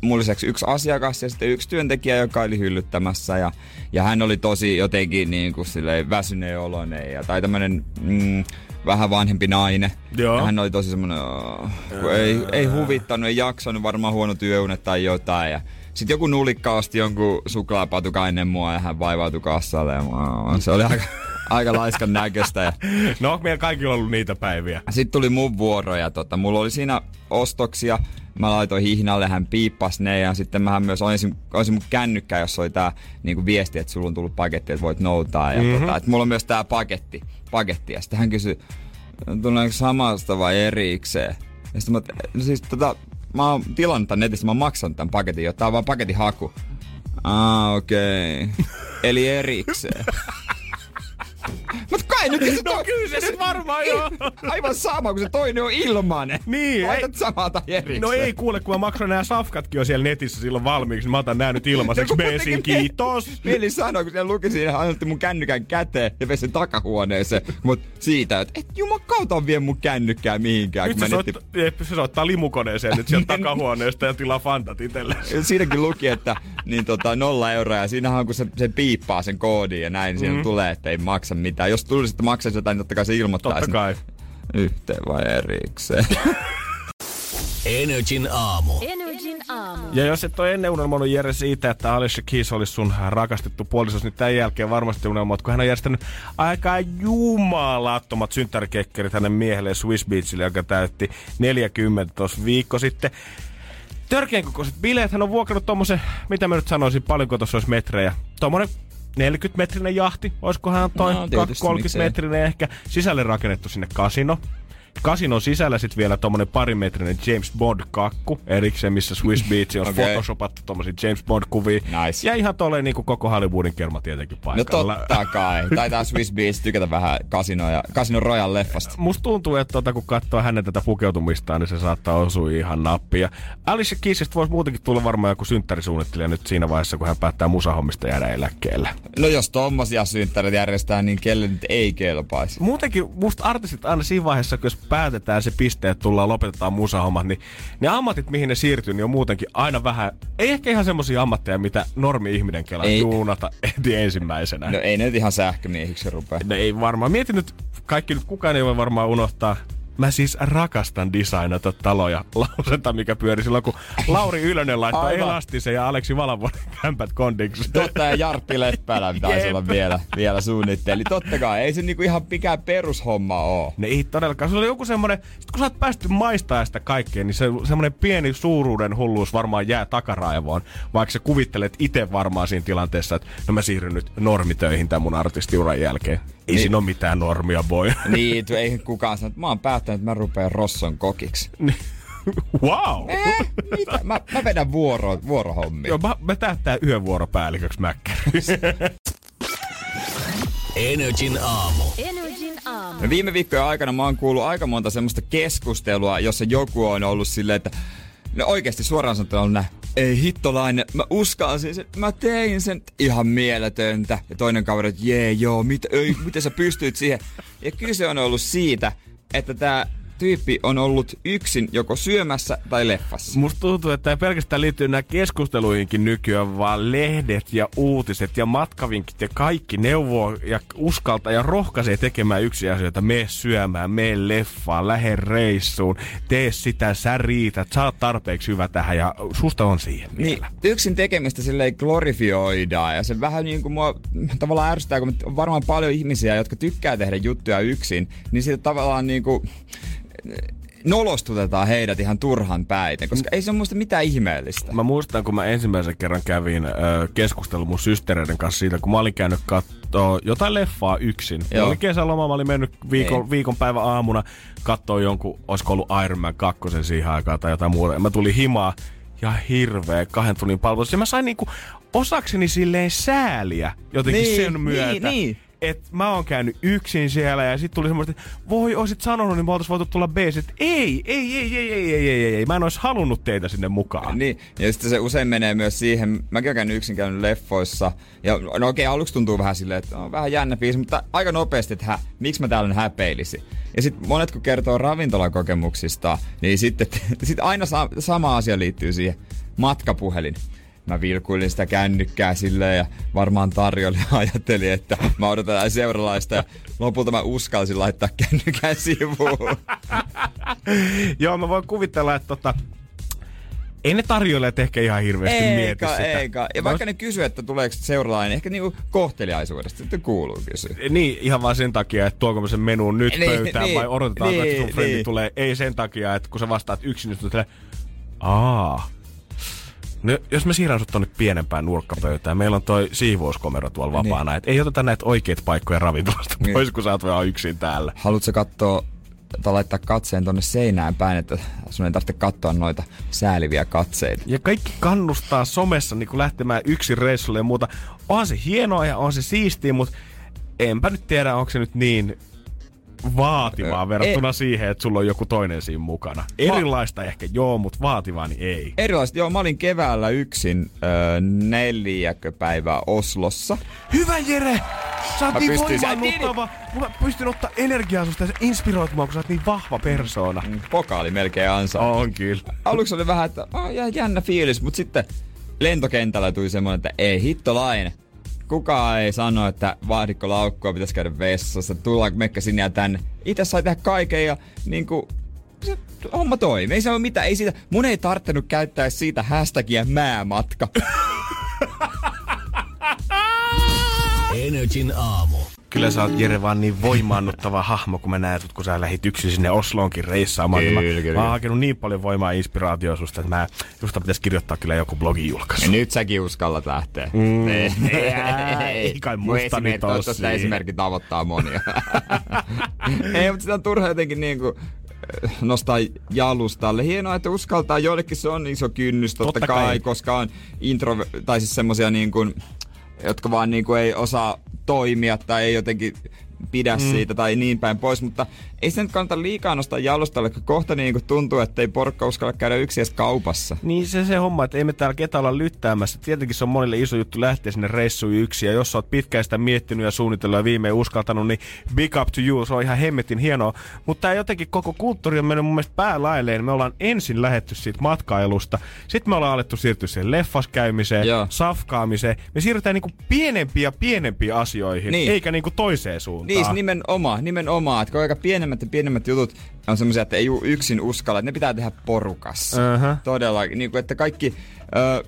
mun lisäksi yksi asiakas ja sitten yksi työntekijä, joka oli hyllyttämässä. Ja, ja hän oli tosi jotenkin niin kuin silleen väsyneen oloinen. Ja, tai tämmönen mm, vähän vanhempi nainen. Joo. Ja hän oli tosi semmonen, "Oh", ei, ei huvittanut, ei jaksanut, varmaan huono työunet tai jotain. Ja Sitten joku nulikka osti jonkun suklaapatukan ennen mua ja hän vaivautui kassalle. Ja mua- se oli aika, aika laiskan näköistä. Ja No, meillä kaikilla on ollut niitä päiviä. sitten tuli mun vuoro ja tota, mulla oli siinä ostoksia. Mä laitoin hihnalle, hän piippas ne ja sitten mähän myös olisin, olisin mun kännykkä, jos oli tää niin viesti, että sulla on tullut paketti, että voit noutaa. Ja mm-hmm. tota, että mulla on myös tää paketti, paketti. Ja sitten hän kysyi, tuleeko samasta vai erikseen? Ja sitten mä, no siis tota, mä oon tilannut tän netistä, mä oon maksanut tän paketin, jotta tää on vaan paketin haku. Ah, okei. Okay. Eli erikseen. Mut kai nyt se No kyllä se nyt varmaan joo. Aivan sama, kun se toinen on ilmanen. Niin, Laitat samaa tai erikseen. No ei kuule, kun mä maksan nämä safkatkin jo siellä netissä silloin valmiiksi, niin mä otan nää nyt ilmaiseksi. Beesin, kiitos. Mieli sanoi, kun siellä luki siinä, hän otti mun kännykän käteen ja vei sen takahuoneeseen. Mut siitä, että et jumakauta vie mun kännykkää mihinkään. Nyt kun se, mä netti... soittaa, jep, se soittaa limukoneeseen nyt sieltä takahuoneesta ja tilaa fantat itselleen. Siinäkin luki, että niin tota, nolla euroa ja siinähän on, kun se, se piippaa sen koodin ja näin, siinä Mm. tulee, että ei maksa mitään. Jos tulisi, että maksaisi jotain, niin totta kai se ilmoittaa. Totta kai. Yhteen vai erikseen. Energin aamu. Energin aamu. Ja jos et ole ennen unelmoinut Jere siitä, että Alicia Keys olisi sun rakastettu puolisos, niin tämän jälkeen varmasti unelmoit, kun hän on järjestänyt aika jumalattomat synttärikekkerit hänen miehelleen Swiss Beachille, joka täytti 40 tuossa viikko sitten. Törkeän kokoiset bileet, hän on vuokrannut tommosen, mitä mä nyt sanoisin, paljonko tuossa olisi metrejä. Tommonen 40-metrinen jahti, olisikohan toi No, no, tietysti, 30-metrinen ehkä, sisälle rakennettu sinne kasino. Kasinon sisällä sitten vielä tommonen parimetrinen James Bond-kakku erikseen, missä Swiss Beach on okay. photoshopattu tommosia James Bond-kuvia. Nice. Ja ihan tolleen niinku koko Hollywoodin kerma tietenkin No paikalla. totta kai. Taitaa Swiss Beats tykätä vähän Casino ja Casino Royal leffasta. Musta tuntuu, että tota, kun katsoo hänen tätä pukeutumistaan, niin se saattaa osua ihan nappia. Alicia Keysistä voisi muutenkin tulla varmaan joku synttärisuunnittelija nyt siinä vaiheessa, kun hän päättää musahommista jäädä eläkkeelle. No jos tommosia synttärit järjestää, niin kelle nyt ei kelpaisi. Muutenkin musta artistit aina siinä vaiheessa, kun jos päätetään se piste, että tullaan lopetetaan musahommat, niin ne ammatit, mihin ne siirtyy, niin on muutenkin aina vähän, ei ehkä ihan semmosia ammatteja, mitä normi-ihminen kelaa Ei. juunata heti ensimmäisenä. No ei ne nyt ihan sähkömiehiksi rupea. No ei varmaan. Mietin nyt, kaikki nyt kukaan ei voi varmaan unohtaa. Mä siis rakastan designata taloja lausenta, mikä pyöri silloin, kun Lauri Ylönen laittoi Aivan. Elastisen ja Aleksi Valavuoren kämpät kondiksi. Totta ja Jarppi Leppälä taisi olla vielä, vielä suunnitteli. Totta kai, ei se niinku ihan mikään perushomma oo. Ne ei todellakaan. Se oli joku semmonen, sit kun sä oot päästy maistaa sitä kaikkea, niin se semmonen pieni suuruuden hulluus varmaan jää takaraivoon. Vaikka sä kuvittelet itse varmaan siinä tilanteessa, että no mä siirryn nyt normitöihin tämän mun artistiuran jälkeen. Ei Niin. siinä ole mitään normia, boy. Niin, ei kukaan sano, että mä oon päättänyt, että mä rupean Rosson kokiksi. wow! Eh, mitä? Mä, mä vedän vuoro, vuorohommia. Joo, mä, mä tähtää yhden vuoropäälliköksi mäkkärissä. Energin aamu. Energin aamu. Viime viikkojen aikana mä oon kuullut aika monta semmoista keskustelua, jossa joku on ollut silleen, että no oikeasti suoraan sanottuna on näin, ei hittolainen, mä uskalsin sen, mä tein sen ihan mieletöntä. Ja toinen kaveri, että jee, joo, mit, ei, miten sä pystyit siihen? Ja kyse on ollut siitä, että tää tyyppi on ollut yksin joko syömässä tai leffassa. Musta tuntuu, että ei pelkästään liittyy nämä keskusteluihinkin nykyään, vaan lehdet ja uutiset ja matkavinkit ja kaikki neuvoo ja uskaltaa ja rohkaisee tekemään yksi asioita. Mene syömään, mene leffaan, lähde reissuun, tee sitä, sä riität, sä oot tarpeeksi hyvä tähän ja susta on siihen Niin, yksin tekemistä silleen glorifioidaan ja se vähän niin kuin mua tavallaan ärsyttää, kun on varmaan paljon ihmisiä, jotka tykkää tehdä juttuja yksin, niin siitä tavallaan niin kuin nolostutetaan heidät ihan turhan päiten, koska ei se ole muista mitään ihmeellistä. Mä muistan, kun mä ensimmäisen kerran kävin ö, keskustelun mun systereiden kanssa siitä, kun mä olin käynyt kattoo jotain leffaa yksin. Mä Joo. olin kesäloma, mä olin mennyt viikon, Ei. viikonpäivän aamuna kattoo jonkun, olisiko ollut Iron Man 2 siihen aikaan tai jotain muuta. Ja mä tulin himaa ja hirveä kahden tunnin palvelus. Ja mä sain niinku osakseni silleen sääliä jotenkin Niin, sen niin, myötä. niin. Että mä oon käynyt yksin siellä ja sitten tuli semmoista, että voi, oisit sanonut, niin me oltais voitu tulla B. Sit, ei, ei, ei, ei, ei, ei, ei, ei, ei, mä en ois halunnut teitä sinne mukaan. Niin, ja sitten se usein menee myös siihen, mäkin olen käynyt yksin käynyt leffoissa, ja no okei, aluksi tuntuu vähän silleen, että on vähän jännä biisi, mutta aika nopeasti, että hä, miksi mä täällä häpeilisi. Ja sitten monet kun kertoo ravintolakokemuksista, niin sitten sit aina sa- sama asia liittyy siihen matkapuhelin. Mä vilkuilin sitä kännykkää silleen ja varmaan tarjoilija ajatteli, että mä odotan seuralaista ja lopulta mä uskalsin laittaa kännykän sivuun. Joo, mä voin kuvitella, että tota, ei ne tarjoilijat ehkä ihan hirveästi mieti Eikä, sitä. eikä. Ja vaikka ne kysyy, että tuleeko seuraavainen, ehkä niinku kohteliaisuudesta sitten kuuluu kysyä. Niin, ihan vaan sen takia, että tuoko sen menuun nyt Niin, pöytään niin, vai odotetaanko, että sun niin, frendi niin. tulee. Ei sen takia, että kun sä vastaat yksin, niin tulee, aa. No, jos me siirrän sut tonne pienempään nurkkapöytään, meillä on toi siivouskomero tuolla vapaana, et ei oteta näitä oikeita paikkoja ravintolasta Niin. pois, kun sä oot vaan yksin täällä. Haluatko katsoa tai laittaa katseen tonne seinään päin, että sun ei tarvitse katsoa noita sääliviä katseita. Ja kaikki kannustaa somessa niin lähtemään yksin reissulle ja muuta. On se hienoa ja on se siistiä, mutta enpä nyt tiedä, onko se nyt niin vaativaa verrattuna e- siihen, että sulla on joku toinen siinä mukana. Erilaista ehkä joo, mutta vaativaa niin ei. Erilaisesti, joo, mä olin keväällä yksin öö, neljäkö päivää Oslossa. Hyvä Jere! Sä oot niin voimaannuttava. Mä pystyn ottaa energiaa susta ja inspiroit mua, kun sä oot niin vahva persoona. Mm, Pokaali melkein ansa. On kyllä. Aluksi oli vähän, että oh, jännä fiilis, mutta sitten lentokentällä tuli semmoinen, että ei hittolainen. Kukaan ei sano, että vaadikko laukkua, pitäisi käydä vessassa, tullaan mekkä sinne ja tänne. Itse sai tehdä kaiken ja niin kuin, se homma toimi. Ei se ole mitään, ei siitä, mun ei tarttunut käyttää siitä hashtagia määmatka. Energin aamu. Kyllä sä oot Jere vaan niin voimaannuttava hahmo, kun mä näet kun sä lähit yksin sinne Osloonkin reissaamaan. Kyllä, mä, kyllä. mä oon hakenut niin paljon voimaa ja inspiraatioa susta, että mä just pitäisi kirjoittaa kyllä joku blogin julkaisu. Ja nyt säkin uskallat lähteä. Mm. Ei, Ei kai musta esimerkki- nyt siinä. esimerkki tavoittaa monia. ei, mutta sitä on turha jotenkin niinku äh, nostaa jalustalle. Hienoa, että uskaltaa. Joillekin se on iso kynnys totta, Totta kai, kai. koska on intro, tai siis semmosia niin kuin, jotka vaan niin kuin ei osaa toimia tai ei jotenkin pidä mm. siitä tai niin päin pois, mutta ei se nyt kannata liikaa nostaa jalustalle, kun kohta niin kuin tuntuu, että ei porukka uskalla käydä yksin edes kaupassa. Niin se se homma, että ei me täällä ketä olla lyttäämässä. Tietenkin se on monille iso juttu lähteä sinne reissuun yksin. Ja jos sä oot pitkään sitä miettinyt ja suunnitellut ja viimein uskaltanut, niin big up to you. Se on ihan hemmetin hienoa. Mutta tää jotenkin koko kulttuuri on mennyt mun mielestä päälailleen. Me ollaan ensin lähetty siitä matkailusta. Sitten me ollaan alettu siirtyä siihen leffas käymiseen, Joo. safkaamiseen. Me siirrytään niinku pienempiä ja pienempiin asioihin, Niin. eikä niinku toiseen suuntaan. Niin, siis nimenomaan, nimenomaan. Että aika pienemmät ja pienemmät jutut on semmoisia, että ei yksin uskalla, että ne pitää tehdä porukassa. Aha. Todella, niin kuin, että kaikki... Ö,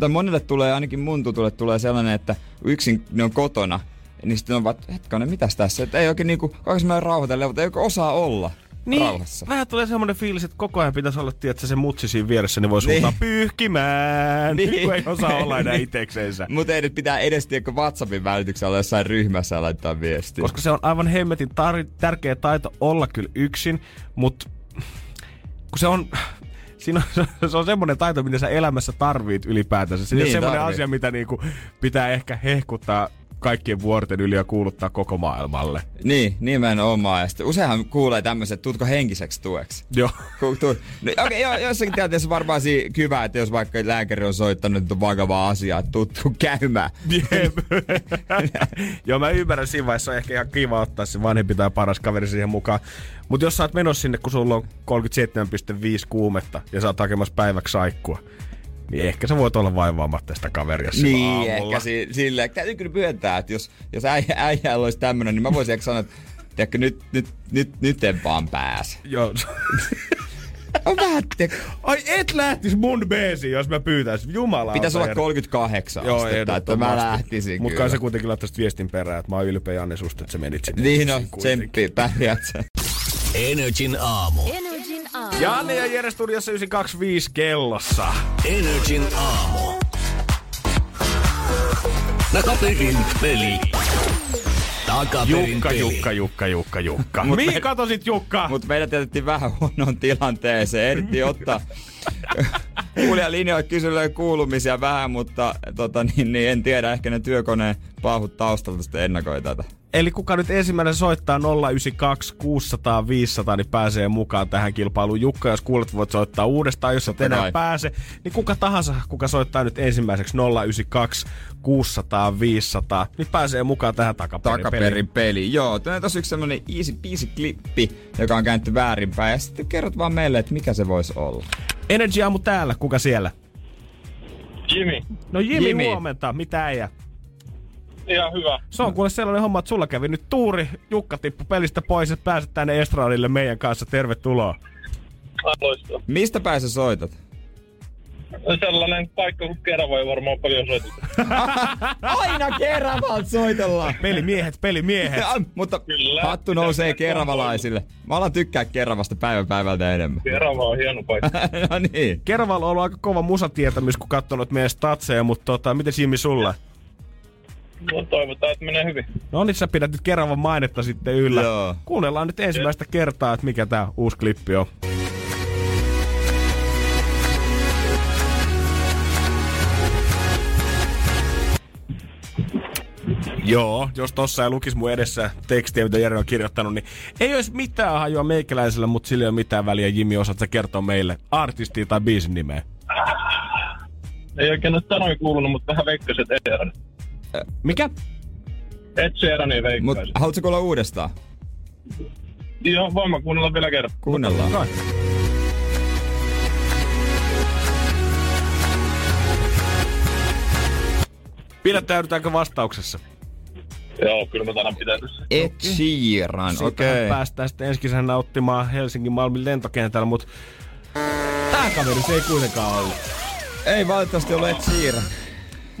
tai monille tulee, ainakin mun tutulle tulee sellainen, että yksin ne on kotona, niin sitten on vaan, että hetkonen, mitäs tässä? Että ei oikein niinku, kaikki semmoinen rauhoitella, mutta ei osaa olla niin, rauhassa. vähän tulee semmoinen fiilis, että koko ajan pitäisi olla, tiedätkö, se mutsi siinä vieressä, niin voi Niin. suuntaan pyyhkimään, Niin. niin. kun ei osaa olla enää itseksensä. Mutta ei nyt pitää edes tiedä, WhatsAppin välityksellä jossain ryhmässä laittaa viestiä. Koska se on aivan hemmetin tar- tärkeä taito olla kyllä yksin, mutta kun se on... Siinä on, se on semmoinen taito, mitä sä elämässä tarvit ylipäätänsä. Se Niin, on semmoinen tarvii. asia, mitä niinku pitää ehkä hehkuttaa kaikkien vuorten yli ja kuuluttaa koko maailmalle. Niin, nimenomaan. Ja sitten useinhan kuulee tämmöiset, että tuutko henkiseksi tueksi. Joo. Tu- no, Okei, okay, jossakin tilanteessa varmaan si- hyvä, että jos vaikka lääkäri on soittanut, että on vakavaa asiaa, että tuu käymään. Jep. Joo, mä ymmärrän siinä vaiheessa on ehkä ihan kiva ottaa se vanhempi tai paras kaveri siihen mukaan. Mutta jos sä oot menossa sinne, kun sulla on 37,5 kuumetta ja sä oot hakemassa päiväksi saikkua, niin ehkä sä voit olla vaivaamatta sitä kaveria Niin, aamulla. ehkä si- silleen. Täytyy kyllä myöntää, että jos, jos äijä, äijällä olisi tämmönen, niin mä voisin ehkä sanoa, että tiedätkö, nyt, nyt, nyt, nyt en vaan pääse. Joo. On vähän, Ai et lähtis mun beesiin, jos mä pyytäisin. Jumala. pitäisi olla 38 Joo, astetta, että mä lähtisin Mutta kyllä. kai sä kuitenkin laittaisit viestin perään, että mä oon ylpeä Janne susta, että sä menit sinne. Niin no, tsemppi, pärjät sä. Energin aamu. Energin aamu. Janne ja Jere studiossa 925 kellossa. Energin aamu. Takaperin peli. Takaperin Jukka, peli. Jukka, Jukka, Jukka, Jukka. Mut Mihin me- katosit Jukka? Mutta meidät jätettiin vähän huonoon tilanteeseen. Ehdittiin ottaa kuulijalinjoille kyselyä kuulumisia vähän, mutta tota, niin, niin, en tiedä, ehkä ne työkoneen paahut taustalta sitten ennakoi tätä. Eli kuka nyt ensimmäinen soittaa 092 600 500, niin pääsee mukaan tähän kilpailuun. Jukka, jos kuulet, voit soittaa uudestaan, jos et enää pääse. Niin kuka tahansa, kuka soittaa nyt ensimmäiseksi 092 600 500, niin pääsee mukaan tähän takaperin, Takaperin peli. Joo, tää tossa yksi semmonen easy peasy klippi, joka on käännetty väärinpäin. Ja sitten kerrot vaan meille, että mikä se voisi olla. Energy aamu täällä, kuka siellä? Jimmy, No Jimi, Jimi. Jimi. huomenta, mitä äijä? Ihan hyvä. Se on kuule sellainen homma, että sulla kävi nyt tuuri, Jukka tippu pelistä pois, että pääset tänne estradille meidän kanssa. Tervetuloa. Loistavaa. Mistä päin sä soitat? Sellainen paikka kuin Kerava ei varmaan paljon soiteta. Aina Keravalta soitellaan. Pelimiehet, pelimiehet. Ja, mutta Kyllä. hattu nousee keravalaisille. Mä alan tykkää Keravasta päivän päivältä enemmän. Kerava on hieno paikka. no niin. Keravalla on ollut aika kova musatietämys, kun katsonut meidän statseja, mutta tota, miten Jimmy sulle? No toivotaan, että menee hyvin. No niin, sä pidät nyt Keravan mainetta sitten yllä. Joo. Kuunnellaan nyt ensimmäistä kertaa, että mikä tää uusi klippi on. Joo, jos tossa ei lukisi mun edessä tekstiä, mitä Jere on kirjoittanut, niin ei olisi mitään hajua meikäläisellä, mutta sillä ei ole mitään väliä. Jimmy, osaat sä kertoa meille artistia tai biisin nimeä? Ei oikein ole sanoja kuulunut, mutta vähän veikkasin, että Mikä? Ed Sheeranin Mut veikkaisin. haluatko kuulla uudestaan? Joo, voin mä kuunnella vielä kerran. Kuunnellaan. Kai. Pidättäydytäänkö vastauksessa? Joo, kyllä mä taidan pitäytyssä. Ed Sheeran, okei. päästään sitten ensi kesänä nauttimaan Helsingin Malmin lentokentällä, mutta tää kaveri se ei kuitenkaan ollut. Ei valitettavasti ole Ed Sheeran.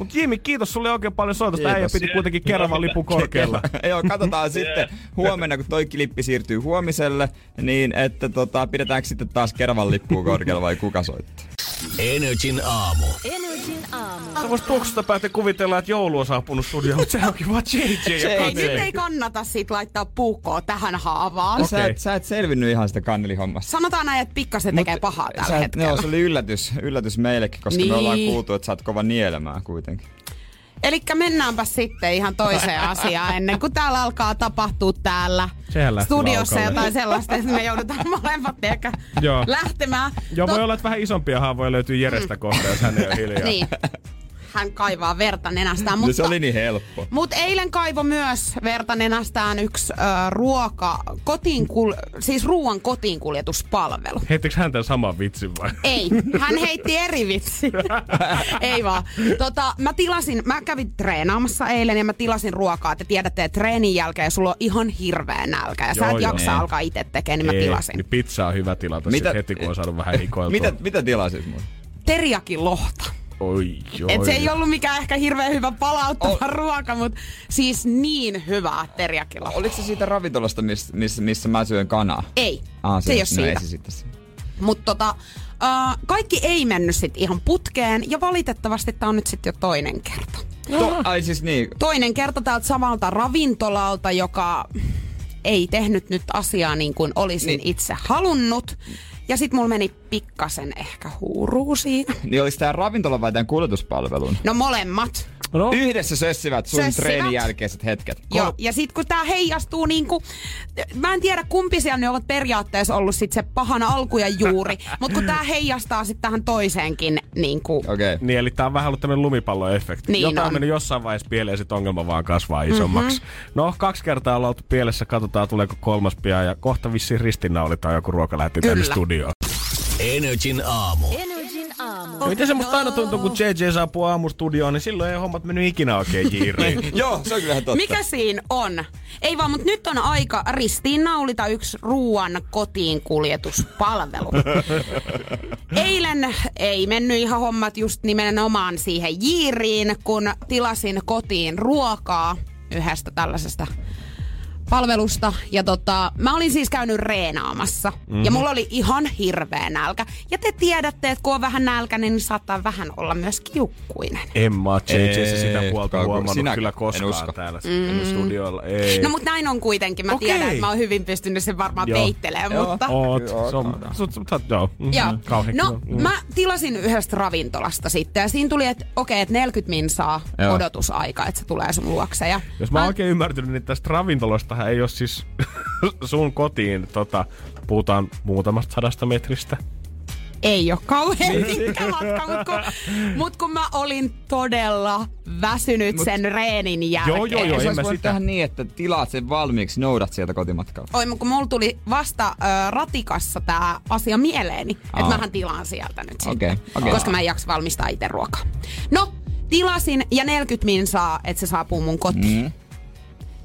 Mut Jimmy, kiitos sulle oikein paljon soitosta. Äijä piti kuitenkin Keravan lipun korkealla. Joo, katsotaan sitten huomenna, kun toi klippi siirtyy huomiselle, niin että tota, pidetäänkö sitten taas Keravan lippua korkealla vai kuka soittaa? Energin aamu. Energin aamu. Sä vois tuoksusta päätä kuvitella, että joulu on saapunut studioon, mutta se onkin vaan JJ ja Ei, nyt ei kannata sit laittaa puukkoa tähän haavaan. Sä, Okei. et, sä et selvinnyt ihan sitä kannelihommasta. Sanotaan näin, että pikkasen tekee pahaa tällä sä et, hetkellä. Joo, se oli yllätys, yllätys meillekin, koska Niin. me ollaan kuultu, että sä oot kova nielemään kuitenkin. Eli mennäänpä sitten ihan toiseen asiaan ennen kuin täällä alkaa tapahtua täällä Sehän studiossa laukalle. jotain sellaista, että me joudutaan molemmat ehkä Joo. lähtemään. Joo, voi Tot- olla, että vähän isompia haavoja löytyy Jerestä kohta, jos hän ei ole hiljaa. Niin. Hän kaivaa verta nenästään, Mutta... mutta... Se oli niin helppo. Mutta eilen kaivo myös verta nenästään yksi ö, ruoka, kotiin kul, siis ruoan kotiinkuljetuspalvelu. Heittikö hän tämän saman vitsin vai? Ei, hän heitti eri vitsi. Ei vaan. Tota, mä tilasin, mä kävin treenaamassa eilen ja mä tilasin ruokaa. Te tiedätte, että treenin jälkeen sulla on ihan hirveä nälkä ja sä Joo, et joo. jaksa Ei. alkaa itse tekemään, niin mä Ei, tilasin. Niin pizza on hyvä tilata Mitä- Mitä? heti, kun on saanut vähän hikoiltua. Mitä, mitä tilasit mun? Teriakin lohta. Oi, joo. Et se ei ollut mikään ehkä hirveän hyvä palauttava oh. ruoka, mutta siis niin hyvää teriakin lohta. Oliko se siitä ravintolasta, missä, missä, missä mä syön kanaa? Ei, Ah, se ei ole no siitä. Ei se sitten. se. Mutta tota, uh, kaikki ei mennyt sit ihan putkeen ja valitettavasti tää on nyt sitten jo toinen kerta. To, ai siis niin, Toinen kerta täältä samalta ravintolalta, joka ei tehnyt nyt asiaa niin kuin olisin niin. itse halunnut. Ja sit mulla meni pikkasen ehkä huuruu siinä. niin olisi tää ravintola vai tämän kuljetuspalvelun? No molemmat. No, Yhdessä sössivät sun Sössivät. treenin jälkeiset hetket. Joo, ja sit kun tää heijastuu niinku, mä en tiedä kumpi siellä ne ovat periaatteessa ollut sit se pahan alku ja juuri, mutta kun tää heijastaa sit tähän toiseenkin niinku, Okei. Okay. Niin, eli tää on vähän ollut tämmönen lumipalloefekti. Niin Jotain on. mennyt jossain vaiheessa pieleen ja sit ongelma vaan kasvaa isommaksi. Mm-hmm. No, kaksi kertaa ollaan oltu pielessä, katsotaan tuleeko kolmas pian ja kohta vissiin ristinnaulitaan joku ruoka lähti tänne studioon. Energin aamu. Energin aamu. No, miten se musta aina tuntuu, kun JJ saapuu aamustudioon, niin silloin ei hommat mennyt ikinä oikein jiiriin. Joo, se on kyllä ihan totta. Mikä siinä on? Ei vaan, mutta nyt on aika ristiinnaulita yksi ruoan kotiin kuljetuspalvelu. Eilen ei mennyt ihan hommat just nimenomaan siihen jiiriin, kun tilasin kotiin ruokaa yhdestä tällaisesta palvelusta. Ja tota, mä olin siis käynyt reenaamassa. Mm-hmm. Ja mulla oli ihan hirveä nälkä. Ja te tiedätte, että kun on vähän nälkäinen, niin saattaa vähän olla myös kiukkuinen. En mä JJssä sitä puolta huomannut sinä- kyllä en koskaan usko. täällä mm. studiolla. Ei. No mutta näin on kuitenkin. Mä Okei. tiedän, että mä oon hyvin pystynyt sen varmaan Joo. peittelemään, Joo. mutta... Oot, Joo, se on, joo. sut, sut, sut, joo. Joo. Kauhean No. Mm. mä tilasin yhdestä ravintolasta sitten ja siinä tuli, että okei, okay, että 40 minsaa Joo. odotusaika, että se tulee sun luokse. Ja Jos mä oon oikein ymmärtänyt, niin tästä ravintolasta ei ole siis sun kotiin, tota, puhutaan muutamasta sadasta metristä. ei ole kauhean pitkä matka, mutta kun, mut kun mä olin todella väsynyt Mut- sen reenin jälkeen. Joo, joo, joo, Ei en mä sitä. tehdä niin, että tilaat sen valmiiksi, noudat sieltä kotimatkaa. Oi, mut kun mulla tuli vasta ö, ratikassa tää asia mieleeni, että mähän tilaan sieltä nyt sitten. Okei, okei. Koska mä en jaksa valmistaa itse ruokaa. No, tilasin ja 40 minsaa, että se saapuu mun kotiin. Mm.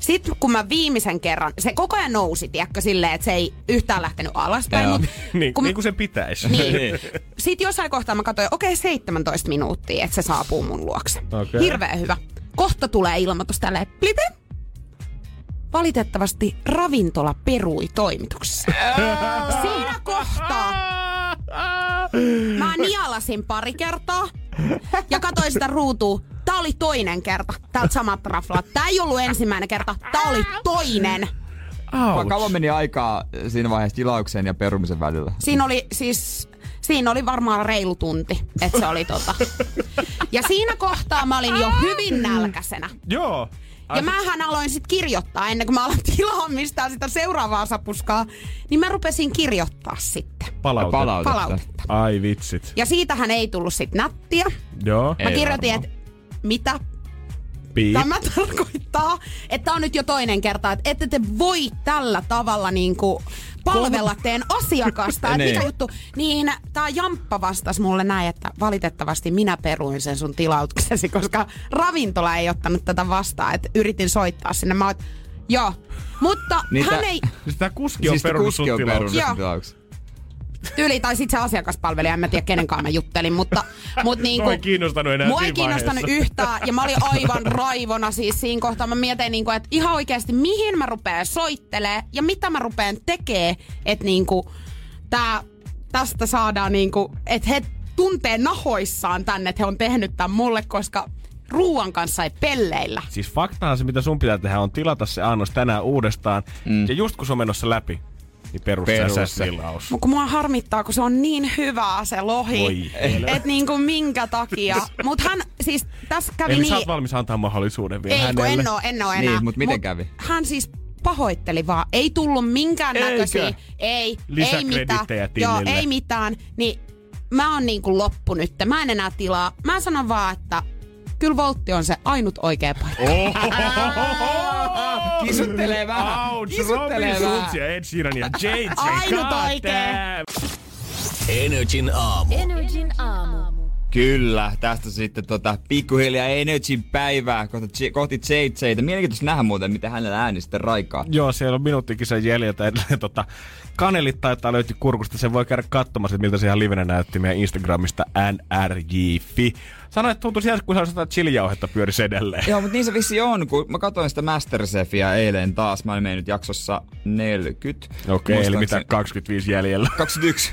Sitten kun mä viimeisen kerran, se koko ajan nousi, tiedätkö, silleen, että se ei yhtään lähtenyt alaspäin. Joo. Mut, niin, kun, niin kuin se pitäisi. niin. sit jossain kohtaa mä katsoin, okei okay, 17 minuuttia, että se saapuu mun luokse. Okei. Hirveän hyvä. Kohta tulee ilmoitus tälleen, plipi. Valitettavasti ravintola perui toimituksessa. Siinä kohtaa mä nialasin pari kertaa ja katsoin sitä ruutua. Tää oli toinen kerta, täältä samat raflat. Tää ei ollut ensimmäinen kerta, tää oli toinen. Ouch. Kauan meni aikaa siinä vaiheessa tilauksen ja perumisen välillä. Siinä oli siis, siinä oli varmaan reilu tunti, että se oli tota. Ja siinä kohtaa mä olin jo hyvin nälkäisenä. Joo. Ja mähän aloin sitten kirjoittaa ennen kuin mä aloin tilaa mistään sitä seuraavaa sapuskaa, niin mä rupesin kirjoittaa sitten. Palautetta. Palautetta. Palautetta. Ai vitsit. Ja siitähän ei tullut sit nättiä. Joo. Mä kirjoitin, että mitä Piip. tämä tarkoittaa, että on nyt jo toinen kerta, että ette te voi tällä tavalla niinku palvella teidän asiakasta. Niin. mikä juttu? Niin tää Jamppa vastasi mulle näin, että valitettavasti minä peruin sen sun tilauksesi, koska ravintola ei ottanut tätä vastaan. Että yritin soittaa sinne. Mä oot, joo. Mutta Niin hän tää- ei, Siis tää kuski on Siis perunut kuski sun tilauksen. Tyyli, tai sitten se asiakaspalvelija, en mä tiedä kenen kanssa mä juttelin, mutta, mutta niinku, Mua ei kiinnostanut enää Mua ei kiinnostanut vaiheessa. yhtään, ja mä olin aivan raivona siis siinä kohtaa. Mä mietin, niinku, että ihan oikeasti mihin mä rupean soittelee ja mitä mä rupean tekee, että niinku, tää, tästä saadaan niinku, että he tuntee nahoissaan tänne, että he on tehnyt tämän mulle, koska ruuan kanssa ei pelleillä. Siis faktahan se, mitä sun pitää tehdä, on tilata se annos tänään uudestaan. Mm. Ja just kun se on menossa läpi, niin perus Perus se se. tilaus. Mut kun mua harmittaa, kun se on niin hyvää se lohi. Voi helvetti. Et niinku minkä takia. Mut hän siis tässä kävi Eli niin... sä oot valmis antaa mahdollisuuden vielä Ei, kun hänelle. en oo, en oo enää. Niin, mut miten kävi? Hän siis pahoitteli vaan. Ei tullut minkään Eikö? näköisiä. Ei, ei mitään. Joo, ei mitään. Niin mä oon niinku loppu nyt. Mä en enää tilaa. Mä sanon vaan, että kyllä Voltti on se ainut oikea paikka. Kisuttelee vähän. Ouch, Kisuttelee Robin vähän. Schulz ja Ed Sheeran ja JJ. Ainut oikee. Energin aamu. Energin aamu. Kyllä, tästä sitten tota, pikkuhiljaa Energyn päivää kohti, J- kohti JJtä. Mielenkiintoista nähdä muuten, miten hänellä ääni sitten raikaa. Joo, siellä on minuuttikin sen jäljiltä. edelleen Tota, kanelit taitaa löytyä kurkusta. Sen voi käydä katsomassa, miltä se ihan livenä näytti meidän Instagramista nrjfi. Sanoin, että tuntui sieltä, kun sitä chilijauhetta pyörisi edelleen. Joo, mutta niin se vissi on, kun mä katsoin sitä Masterchefia eilen taas. Mä olin mennyt jaksossa 40. Okei, eli mitä Muistaakseni- 25 jäljellä. 21.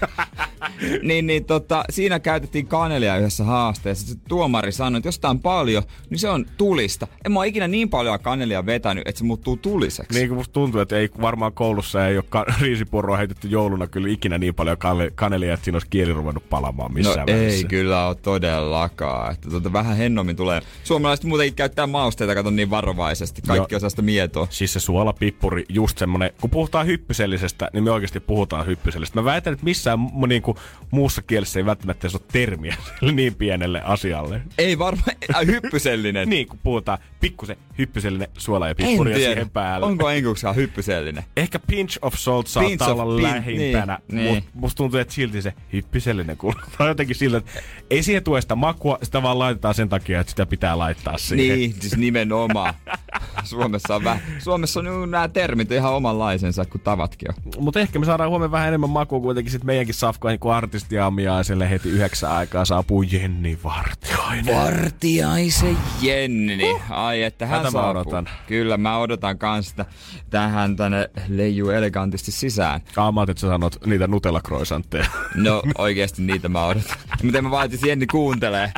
niin, niin tota, siinä käytettiin kanelia yhdessä haasteessa. Se tuomari sanoi, että jos tää on paljon, niin se on tulista. En mä ole ikinä niin paljon kanelia vetänyt, että se muuttuu tuliseksi. Niin kuin musta tuntuu, että ei varmaan koulussa ei ole ka- riisipurroa heitetty jouluna kyllä ikinä niin paljon kanelia, että siinä olisi kieli ruvennut palamaan No missään ei välissä. kyllä ole todellakaan. Että tota, vähän hennommin tulee. Suomalaiset muutenkin käyttää mausteita, kato niin varovaisesti. Kaikki Joo. osaa sitä mietoa. Siis se suolapippuri, just semmonen, kun puhutaan hyppysellisestä, niin me oikeasti puhutaan hyppysellisestä. Mä väitän, että missään mu- niinku, muussa kielessä ei välttämättä ole termiä niin pienelle asialle. Ei varmaan, äh, hyppysellinen. Niin, kun puhutaan pikkusen hyppysellinen suola ja tiedä. siihen päälle. Onko enkuksikaan hyppysellinen? Ehkä pinch of salt saattaa of olla pin- lähimpänä, niin, niin, niin. mutta musta tuntuu, että silti se hyppysellinen kuulostaa jotenkin siltä, että ei siihen tue sitä makua, sitä vaan laitetaan sen takia, että sitä pitää laittaa siihen. Niin, siis nimenomaan. Suomessa on vähän, Suomessa on nämä termit ihan omanlaisensa kuin tavatkin on. Mutta ehkä me saadaan huomenna vähän enemmän makua kuitenkin sit meidänkin safkoihin, kun artistiaamiaiselle heti yhdeksän aikaa saapuu Jenni Vartioinen. Vartiaisen Jenni. Ai, että hän Tätä saapuu. odotan. Kyllä, mä odotan kanssa tähän tänne leijuu elegantisti sisään. Kaamat, että sä sanot niitä nutella-croissantteja. No oikeesti niitä mä odotan. Mutta mä vaatisin Jenni kuuntelee.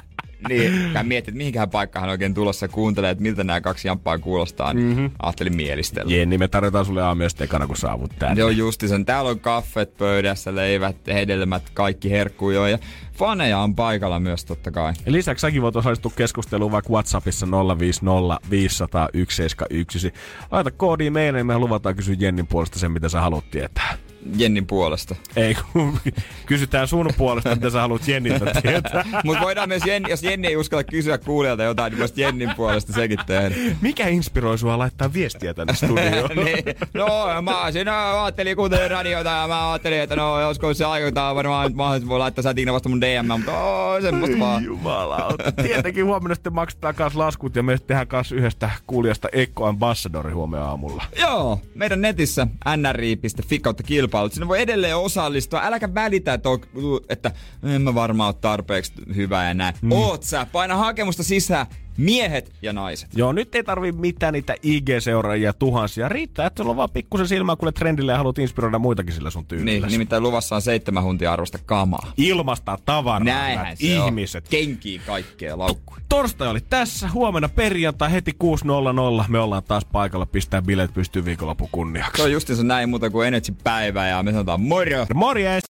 Niin, hän mietti, että mihinkähän paikkaan oikein tulossa ja kuuntelee, että miltä nämä kaksi jamppaa kuulostaa. Niin mm-hmm. ajattelin mielistellä. Jenni, me tarjotaan sulle aamiaista ekana, kun saavut tänne. Joo, justi sen. Täällä on kaffet pöydässä, leivät, hedelmät, kaikki herkkuja ja faneja on paikalla myös totta kai. Ja lisäksi säkin voit osallistua keskusteluun vaikka Whatsappissa 050 500 171. Laita koodiin meille, niin me luvataan kysyä Jennin puolesta sen, mitä sä haluat tietää. Jennin puolesta. Ei, kun kysytään sun puolesta, mitä sä haluat Jenniltä tietää. Mutta voidaan myös, Jenni, jos Jenni ei uskalla kysyä kuulijalta jotain, niin voisi Jennin puolesta sekin tehdä. Mikä inspiroi sua laittaa viestiä tänne studioon? niin. No, mä siinä ajattelin kuuntelin radiota ja mä ajattelin, että no joskus se aikotaan varmaan mahdollisesti voi laittaa sä Tiina vasta mun DM, mutta oo, semmoista vaan. Jumalauta. Tietenkin huomenna sitten maksetaan kanssa laskut ja me tehdään kanssa yhdestä kuulijasta Ekko Ambassadori huomenna aamulla. Joo, meidän netissä nri.fi kautta kilpailu kilpailut. Sinne voi edelleen osallistua. Äläkä välitä, että, on, että en mä varmaan ole tarpeeksi hyvä ja näin. Mm. Oot sä. Paina hakemusta sisään. Miehet ja naiset. Joo, nyt ei tarvi mitään niitä IG-seuraajia tuhansia. Riittää, että sulla on vaan pikkusen silmää kuule trendille ja haluat inspiroida muitakin sillä sun tyylillä. Niin, nimittäin luvassa on seitsemän huntia arvosta kamaa. Ilmasta tavaraa. Näinhän se ihmiset. On. Kenkiä kaikkea laukkuja. Torstai oli tässä. Huomenna perjantai heti 6.00. Me ollaan taas paikalla. Pistää bileet pystyy viikonloppu kunniaksi. Se on justiinsa näin muuta kuin Energy päivä ja me sanotaan moro. Morjes!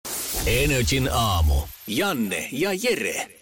Energin aamu. Janne ja Jere.